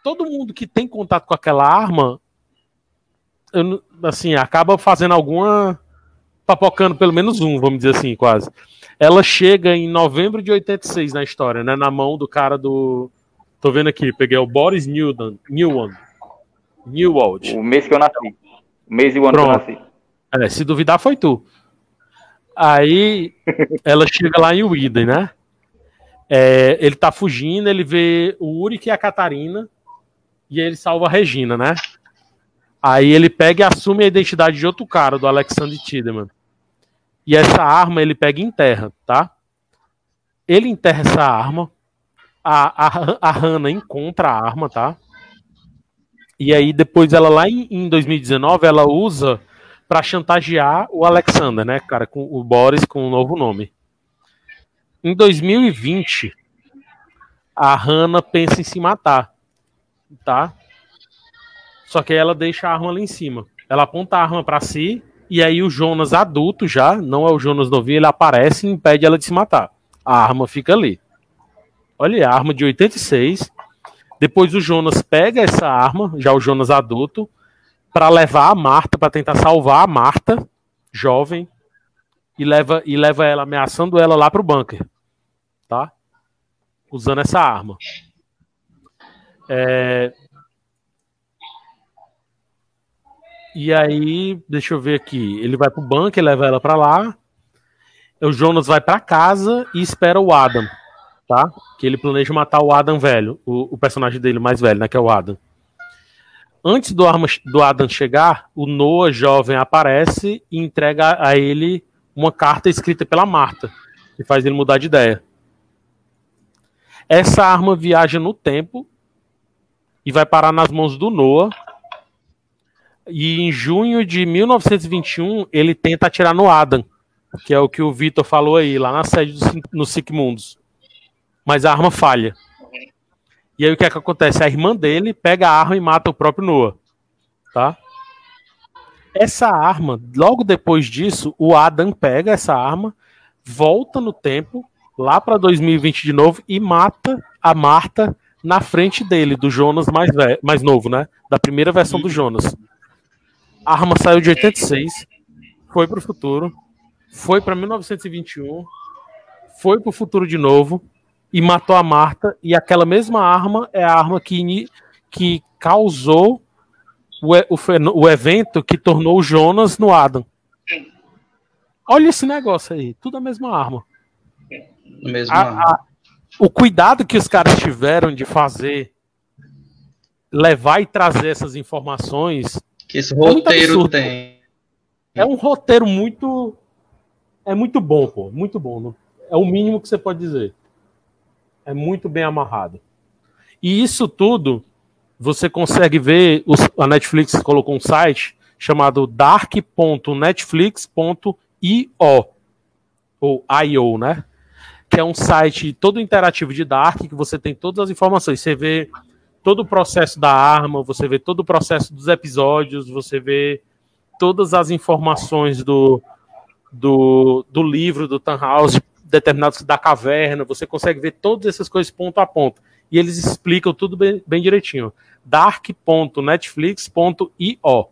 Todo mundo que tem contato com aquela arma, eu, assim, acaba fazendo alguma papocando pelo menos um, vamos dizer assim, quase. Ela chega em novembro de 86 na história, né? Na mão do cara do Tô vendo aqui, peguei o Boris Newton, Newton, Newald. O mês que eu nasci. O mês e o ano Pronto. que eu nasci. É, se duvidar, foi tu. Aí ela chega lá em Widen, né? É, ele tá fugindo, ele vê o Uric e a Catarina, e ele salva a Regina, né? Aí ele pega e assume a identidade de outro cara, do Alexander Tideman. E essa arma ele pega e enterra, tá? Ele enterra essa arma, a, a, a Hannah encontra a arma, tá? E aí depois ela lá em, em 2019 ela usa para chantagear o Alexander, né, cara, com o Boris com um novo nome. Em 2020, a Hannah pensa em se matar, tá? Só que ela deixa a arma lá em cima. Ela aponta a arma para si e aí o Jonas adulto já, não é o Jonas novinho, ele aparece e impede ela de se matar. A arma fica ali. Olha, a arma de 86. Depois o Jonas pega essa arma, já o Jonas adulto, para levar a Marta, para tentar salvar a Marta, jovem, e leva, e leva ela, ameaçando ela lá pro bunker. Tá? Usando essa arma. É... E aí, deixa eu ver aqui. Ele vai pro bunker, leva ela para lá. O Jonas vai para casa e espera o Adam, tá? Que ele planeja matar o Adam velho, o, o personagem dele mais velho, né? Que é o Adam. Antes do, arma, do Adam chegar, o Noah jovem aparece e entrega a ele uma carta escrita pela Marta, que faz ele mudar de ideia. Essa arma viaja no tempo e vai parar nas mãos do Noah. E em junho de 1921, ele tenta atirar no Adam, que é o que o Vitor falou aí, lá na sede do, no Sick Mundos. Mas a arma falha. E aí o que é que acontece? A irmã dele pega a arma e mata o próprio Noah. Tá? Essa arma, logo depois disso, o Adam pega essa arma, volta no tempo, lá para 2020 de novo, e mata a Marta na frente dele, do Jonas mais, mais novo, né? Da primeira versão do Jonas. A arma saiu de 86, foi para o futuro, foi para 1921, foi para o futuro de novo, e matou a Marta. E aquela mesma arma é a arma que, que causou o, o, o evento que tornou o Jonas no Adam. Olha esse negócio aí, tudo a mesma arma. Mesma a, arma. A, o cuidado que os caras tiveram de fazer, levar e trazer essas informações. Que esse roteiro é tem. É um roteiro muito. É muito bom, pô. Muito bom. É o mínimo que você pode dizer. É muito bem amarrado. E isso tudo você consegue ver. a Netflix colocou um site chamado dark.netflix.io ou IO, né? Que é um site todo interativo de Dark que você tem todas as informações. Você vê todo o processo da arma, você vê todo o processo dos episódios, você vê todas as informações do, do, do livro do Tannhaus, determinados da caverna, você consegue ver todas essas coisas ponto a ponto. E eles explicam tudo bem, bem direitinho. dark.netflix.io.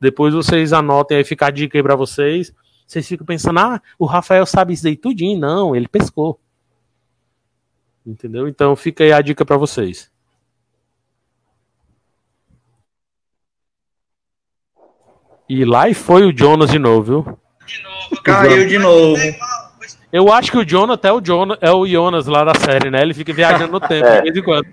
Depois vocês anotem aí, fica a dica aí pra vocês. Vocês ficam pensando, ah, o Rafael sabe isso daí tudinho. Não, ele pescou. Entendeu? Então fica aí a dica para vocês. E lá e foi o Jonas de novo, viu? De novo. Caiu de novo. Eu acho que o Jonathan é o, Jonas, é o Jonas lá da série, né? Ele fica viajando no tempo é. de vez em quando.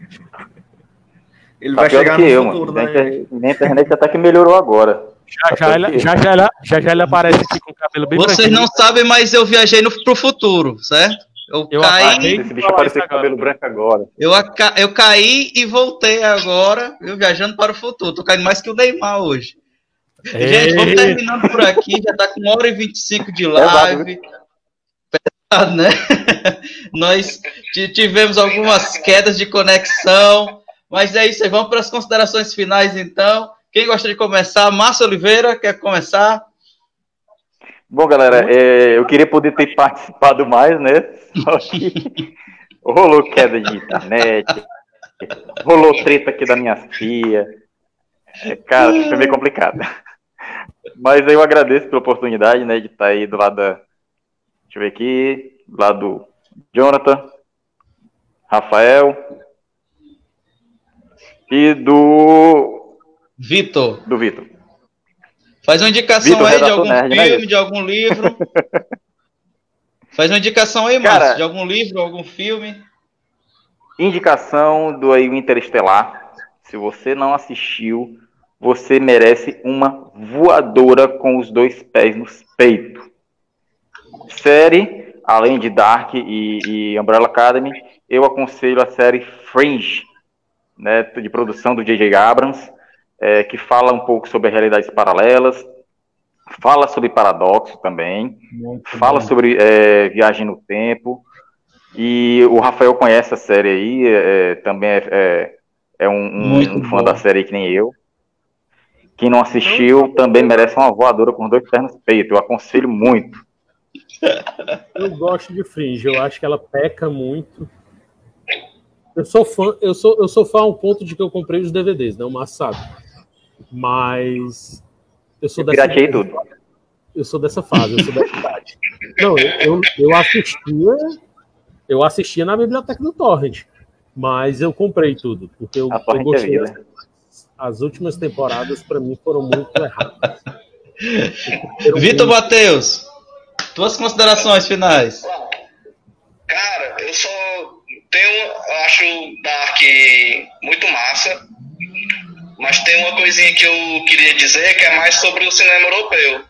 Ele tá vai chegar no eu, futuro, mano. né? Minha internet até que melhorou agora. Já já, ele, já, já, ele, já já ele aparece aqui com o cabelo bem Vocês não sabem, mas eu viajei no, pro futuro, certo? Eu, eu caí. Esse bicho apareceu com cabelo branco agora. Eu, eu caí e voltei agora, eu viajando para o futuro. Tô caindo mais que o Neymar hoje. Ei. Gente, vamos terminando por aqui. Já tá com 1 hora e 25 de live né? Nós tivemos algumas quedas de conexão, mas é isso aí. Vamos para as considerações finais, então. Quem gosta de começar? Márcio Oliveira, quer começar? Bom, galera, é, eu queria poder ter participado mais, né? Só que rolou queda de internet, rolou treta aqui da minha filha. É, cara, foi meio complicado. Mas eu agradeço pela oportunidade, né, de estar aí do lado da, Deixa eu ver aqui. Lá do Jonathan, Rafael e do Vitor. Do Vitor. Faz uma indicação Vitor, aí de algum nerd, né, filme, né? de algum livro. Faz uma indicação aí, Márcio, de algum livro, algum filme. Indicação do aí, Interestelar. Se você não assistiu, você merece uma voadora com os dois pés no peito. Série, além de Dark e, e Umbrella Academy, eu aconselho a série Fringe, né, de produção do J.J. Abrams, é, que fala um pouco sobre realidades paralelas, fala sobre paradoxo também, Muito fala bom. sobre é, viagem no tempo. E o Rafael conhece a série aí, é, é também é, é, é um, um fã da série que nem eu. Quem não assistiu também merece uma voadora com dois pernas peito. Eu aconselho muito. Eu gosto de Fringe, eu acho que ela peca muito. Eu sou fã, eu sou, eu sou fã ao ponto de que eu comprei os DVDs, não né, o sabe. Mas eu sou eu dessa tudo. Eu sou dessa fase, eu sou dessa idade. Não, eu, eu, eu assistia, eu assistia na biblioteca do Torrent, mas eu comprei tudo, porque eu, eu gostei. É as últimas temporadas para mim foram muito erradas. Vitor Matheus, tuas considerações finais. Cara, eu só tenho, acho Dark muito massa, mas tem uma coisinha que eu queria dizer que é mais sobre o cinema europeu.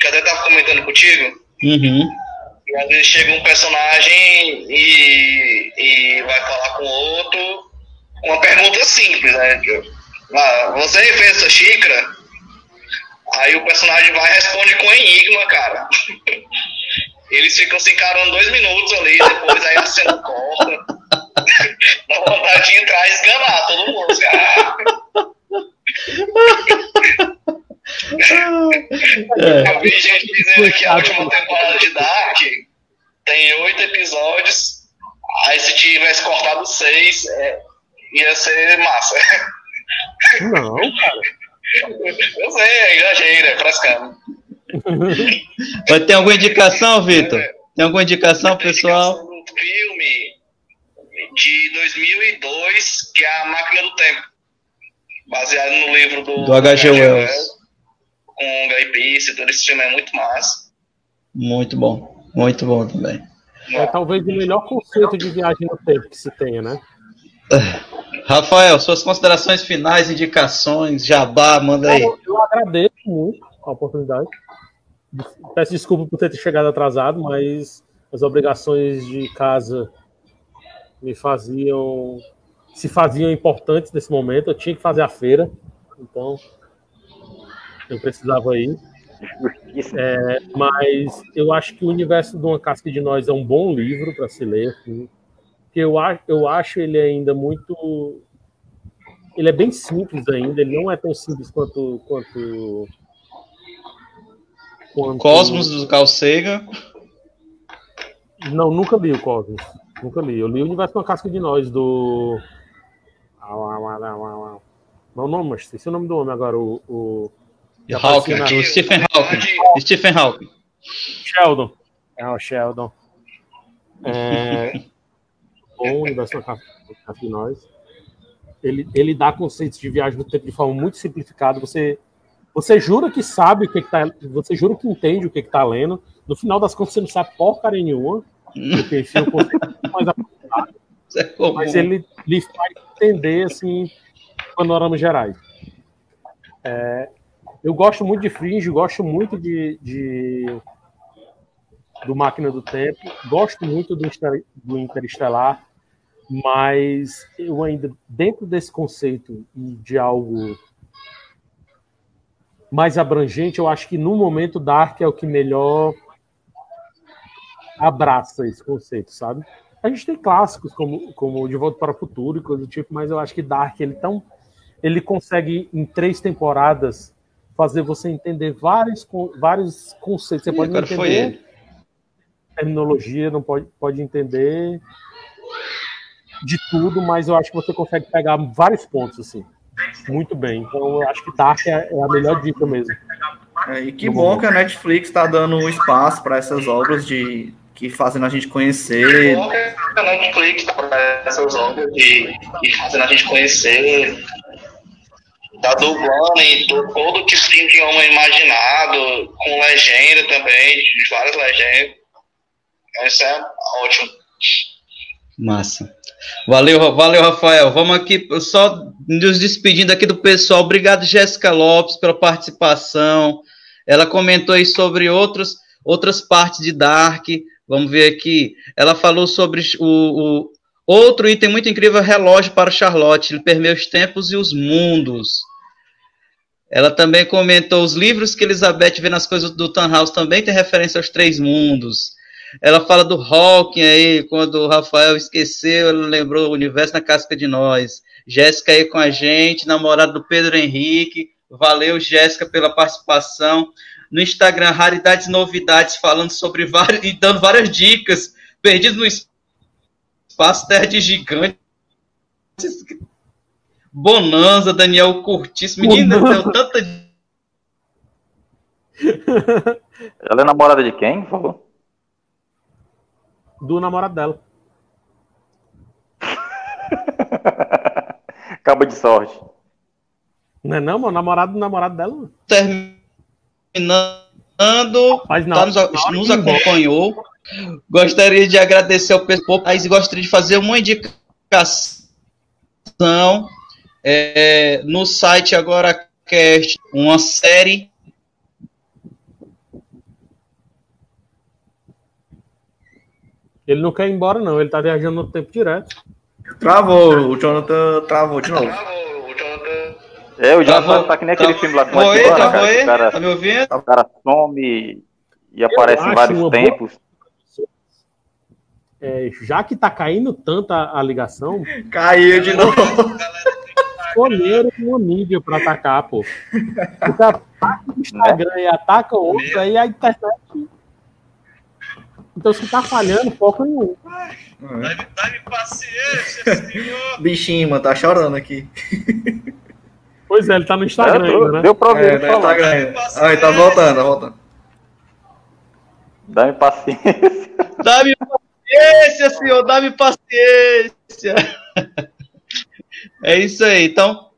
Que até tava comentando contigo. Uhum. E às vezes chega um personagem e, e vai falar com outro uma pergunta simples, né? Ah, você fez essa xícara? Aí o personagem vai e responde com enigma, cara. Eles ficam se encarando dois minutos ali, depois aí a cena corta. Dá vontade de entrar e esganar todo mundo. Ah. É. Eu vi gente dizendo que a última temporada de Dark tem oito episódios. Aí se tivesse cortado seis, é, ia ser massa. Não, cara. Eu sei, é exagero, é frescando. Vai ter alguma indicação, Vitor? Tem alguma indicação, pessoal? Um filme de 2002, que é A Máquina do Tempo. Baseado no livro do, do H.G. Wells. Com o Guy Pearce, todo esse filme é muito massa. Muito bom, muito bom também. É talvez o melhor conceito de viagem no tempo que se tenha, né? Rafael, suas considerações finais, indicações, jabá, manda aí. Eu, eu agradeço muito a oportunidade. Peço desculpa por ter chegado atrasado, mas as obrigações de casa me faziam se faziam importantes nesse momento. Eu tinha que fazer a feira, então eu precisava ir. É, mas eu acho que o universo de uma casca de nós é um bom livro para se ler. Assim que eu, eu acho ele ainda muito. Ele é bem simples ainda, ele não é tão simples quanto. quanto, quanto... Cosmos do Carl Sagan. Não, nunca li o Cosmos. Nunca li. Eu li o Universo com a Casca de Nós, do. Não, não, mas esqueci o nome do homem agora. O, o... Hawking, na... o Stephen Hawking. Stephen Hawking. Sheldon. É o Sheldon. É, bom. Ele, ele dá conceitos de viagem no tempo de forma muito simplificada. Você, você jura que sabe o que, está Você jura que entende o que, está lendo. No final das contas, você não sabe porcaria nenhuma. Porque enfim, o conceito é mais aprofundado. É mas ele lhe faz entender assim, panoramas gerais. É, eu gosto muito de Fringe, gosto muito de, de do Máquina do Tempo, gosto muito do, do Interestelar mas eu ainda, dentro desse conceito de algo mais abrangente, eu acho que no momento Dark é o que melhor abraça esse conceito, sabe? A gente tem clássicos como, como De Volta para o Futuro e coisa do tipo, mas eu acho que Dark ele tão ele consegue em três temporadas fazer você entender vários, vários conceitos. Você Ih, pode entender terminologia, não pode, pode entender de tudo, mas eu acho que você consegue pegar vários pontos, assim, muito bem. Então, eu acho que Dark é, é a melhor dica mesmo. É, e que bom que a Netflix está dando um espaço para essas obras de que fazem a gente conhecer. Que bom que a Netflix está para essas obras de que fazem a gente conhecer. Tá dublando e todo que se idioma imaginado, com legenda também, de várias legendas. Isso é ótimo. Massa. Valeu, valeu, Rafael. Vamos aqui só nos despedindo aqui do pessoal. Obrigado, Jéssica Lopes, pela participação. Ela comentou aí sobre outros, outras partes de Dark. Vamos ver aqui. Ela falou sobre o, o outro item muito incrível, relógio para Charlotte. Ele permeia os tempos e os mundos. Ela também comentou os livros que Elizabeth vê nas coisas do Tannhaus também tem referência aos três mundos. Ela fala do Hawking aí, quando o Rafael esqueceu, ele lembrou o universo na casca de nós. Jéssica aí com a gente, namorada do Pedro Henrique. Valeu, Jéssica, pela participação. No Instagram, Raridades Novidades, falando sobre várias e dando várias dicas. Perdido no espaço, terra de gigantes. Bonanza, Daniel Curtis. Menina, deu tanta. Ela é namorada de quem? Falou. Do namorado dela. Cabo de sorte. Não é não, mano? Namorado do namorado dela. Terminando. Mas não, tá nos, nos acompanhou. Gostaria de agradecer ao pessoal, mas gostaria de fazer uma indicação é, no site agora cast uma série Ele não quer ir embora, não. Ele tá viajando no tempo direto. Travou, o Jonathan travou de novo. É, o Jonathan Travou- tá que nem aquele travou- filme lá com Travou o aí, Ivana, travou cara. que? O cara, Tá me ouvindo? o cara some e aparece em vários uma boa- tempos. É, já que tá caindo tanto a, a ligação, Caiu de novo. escolheram uma mídia pra atacar, pô. Porque ataca o Instagram e ataca o outro, aí a internet. Então se tá falhando, foca em um. Dá-me paciência, senhor. Bichinho, mano, tá chorando aqui. Pois é, ele tá no Instagram É, ainda, né? Deu pra ouvir É, ele tá. Instagram. Ah, ele tá voltando, tá voltando. Dá-me paciência. Dá-me paciência, senhor, dá-me paciência. É isso aí. Então,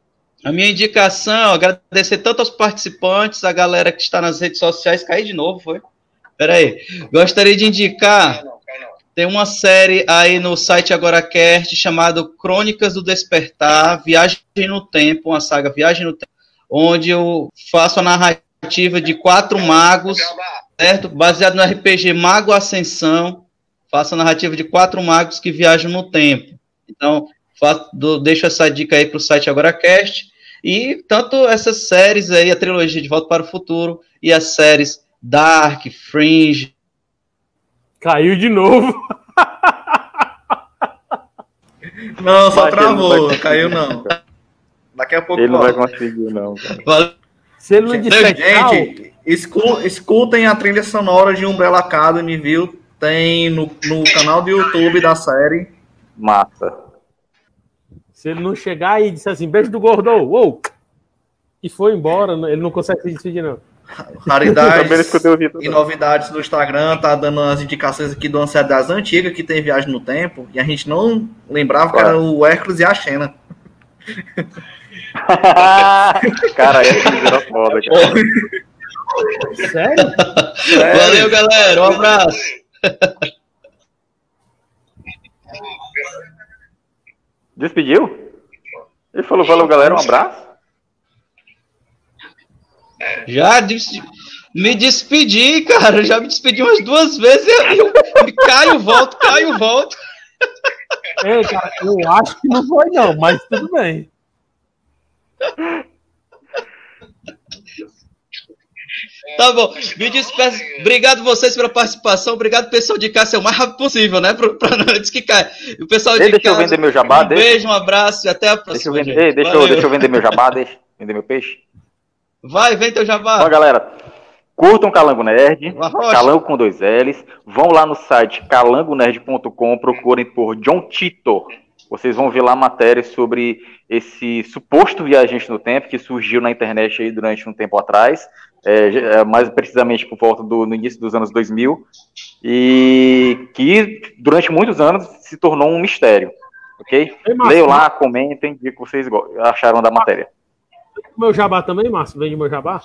a minha indicação, agradecer tanto aos participantes, a galera que está nas redes sociais. Caiu de novo, foi? Peraí. Gostaria de indicar. Tem uma série aí no site AgoraCast chamado Crônicas do Despertar, Viagem no Tempo, uma saga Viagem no Tempo, onde eu faço a narrativa de quatro magos certo? Baseado no RPG Mago Ascensão, faço a narrativa de quatro magos que viajam no tempo. Então, faço, dou- deixo essa dica aí para o site AgoraCast. E tanto essas séries aí, a trilogia de Volta para o Futuro e as séries Dark, Fringe. Caiu de novo. Não, só Mas não travou, conseguir, caiu não. Daqui a pouco Ele não vai conseguir, não. cara. Se ele não disser tchau, Gente, escu- escutem a trilha sonora de Umbrella Academy, viu? Tem no, no canal do YouTube da série. Massa. se ele não chegar e disser assim, beijo do gordo, uou, e foi embora, ele não consegue se despedir, não. Raridades e novidades no Instagram. Tá dando as indicações aqui do das antigas que tem viagem no tempo. E a gente não lembrava que era o Hércules e a Xena. cara, esse virou foda, cara. Sério? Valeu, galera. Um abraço. Despediu? Ele falou, valeu, galera, um abraço. Já des- me despedi, cara. Já me despedi umas duas vezes. e Eu, eu caio, volto, caio, volto. É, cara, eu acho que não foi, não, mas tudo bem. Tá bom, me despeço. Obrigado vocês pela participação. Obrigado, pessoal de casa, é o mais rápido possível, né? Pra, pra não antes que caia. O pessoal de Ei, deixa eu casa, vez meu jabá, um deixa. beijo, um abraço e até a Deixa eu próxima. vender, ei, deixa, eu, deixa eu vender meu jabá, deixa. Vender meu peixe. Vai, vem teu Ó, jabá. galera, curtam Calango Nerd. Calango com dois L's. Vão lá no site calangonerd.com, procurem por John Titor. Vocês vão ver lá matérias sobre esse suposto viajante no tempo que surgiu na internet aí durante um tempo atrás, é, é, mais precisamente por volta do no início dos anos 2000, e que durante muitos anos se tornou um mistério. Ok? Leiam lá, comentem, o que vocês acharam da matéria. Meu jabá também, Márcio? Vende meu jabá?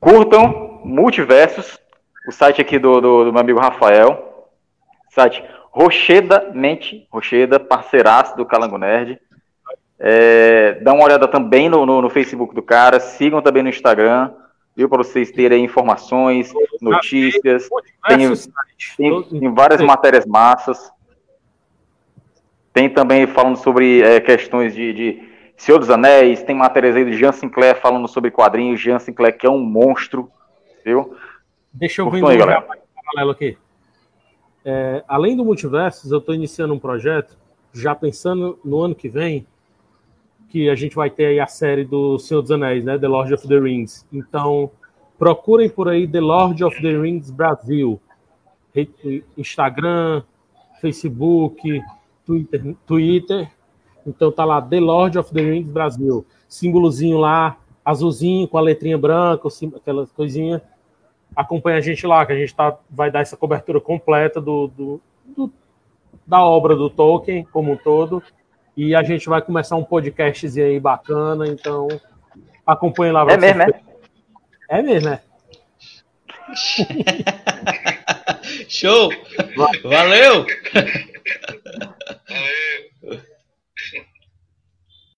Curtam Multiversos, o site aqui do, do, do meu amigo Rafael. Site Rocheda Mente, Rocheda, parceiraço do Calango Nerd. É, dá uma olhada também no, no, no Facebook do cara, sigam também no Instagram, viu? Para vocês terem informações, notícias. Tem, tem, tem várias matérias massas. Tem também falando sobre é, questões de, de, Senhor dos Anéis, tem matérias aí do Jean Sinclair falando sobre quadrinhos, Jean Sinclair que é um monstro, viu? Deixa eu vender um paralelo aqui. É, além do Multiversos, eu estou iniciando um projeto, já pensando no ano que vem, que a gente vai ter aí a série do Senhor dos Anéis, né? The Lord of the Rings. Então, procurem por aí The Lord of the Rings Brasil. Instagram, Facebook, Twitter, Twitter. Então tá lá The Lord of the Rings Brasil. Símbolozinho lá, azulzinho com a letrinha branca, aquela coisinha. Acompanha a gente lá, que a gente tá, vai dar essa cobertura completa do, do- do- da obra do Tolkien como um todo. E a gente vai começar um podcastzinho aí bacana, então acompanhe lá. É mesmo, é? É mesmo, é. Show! Valeu!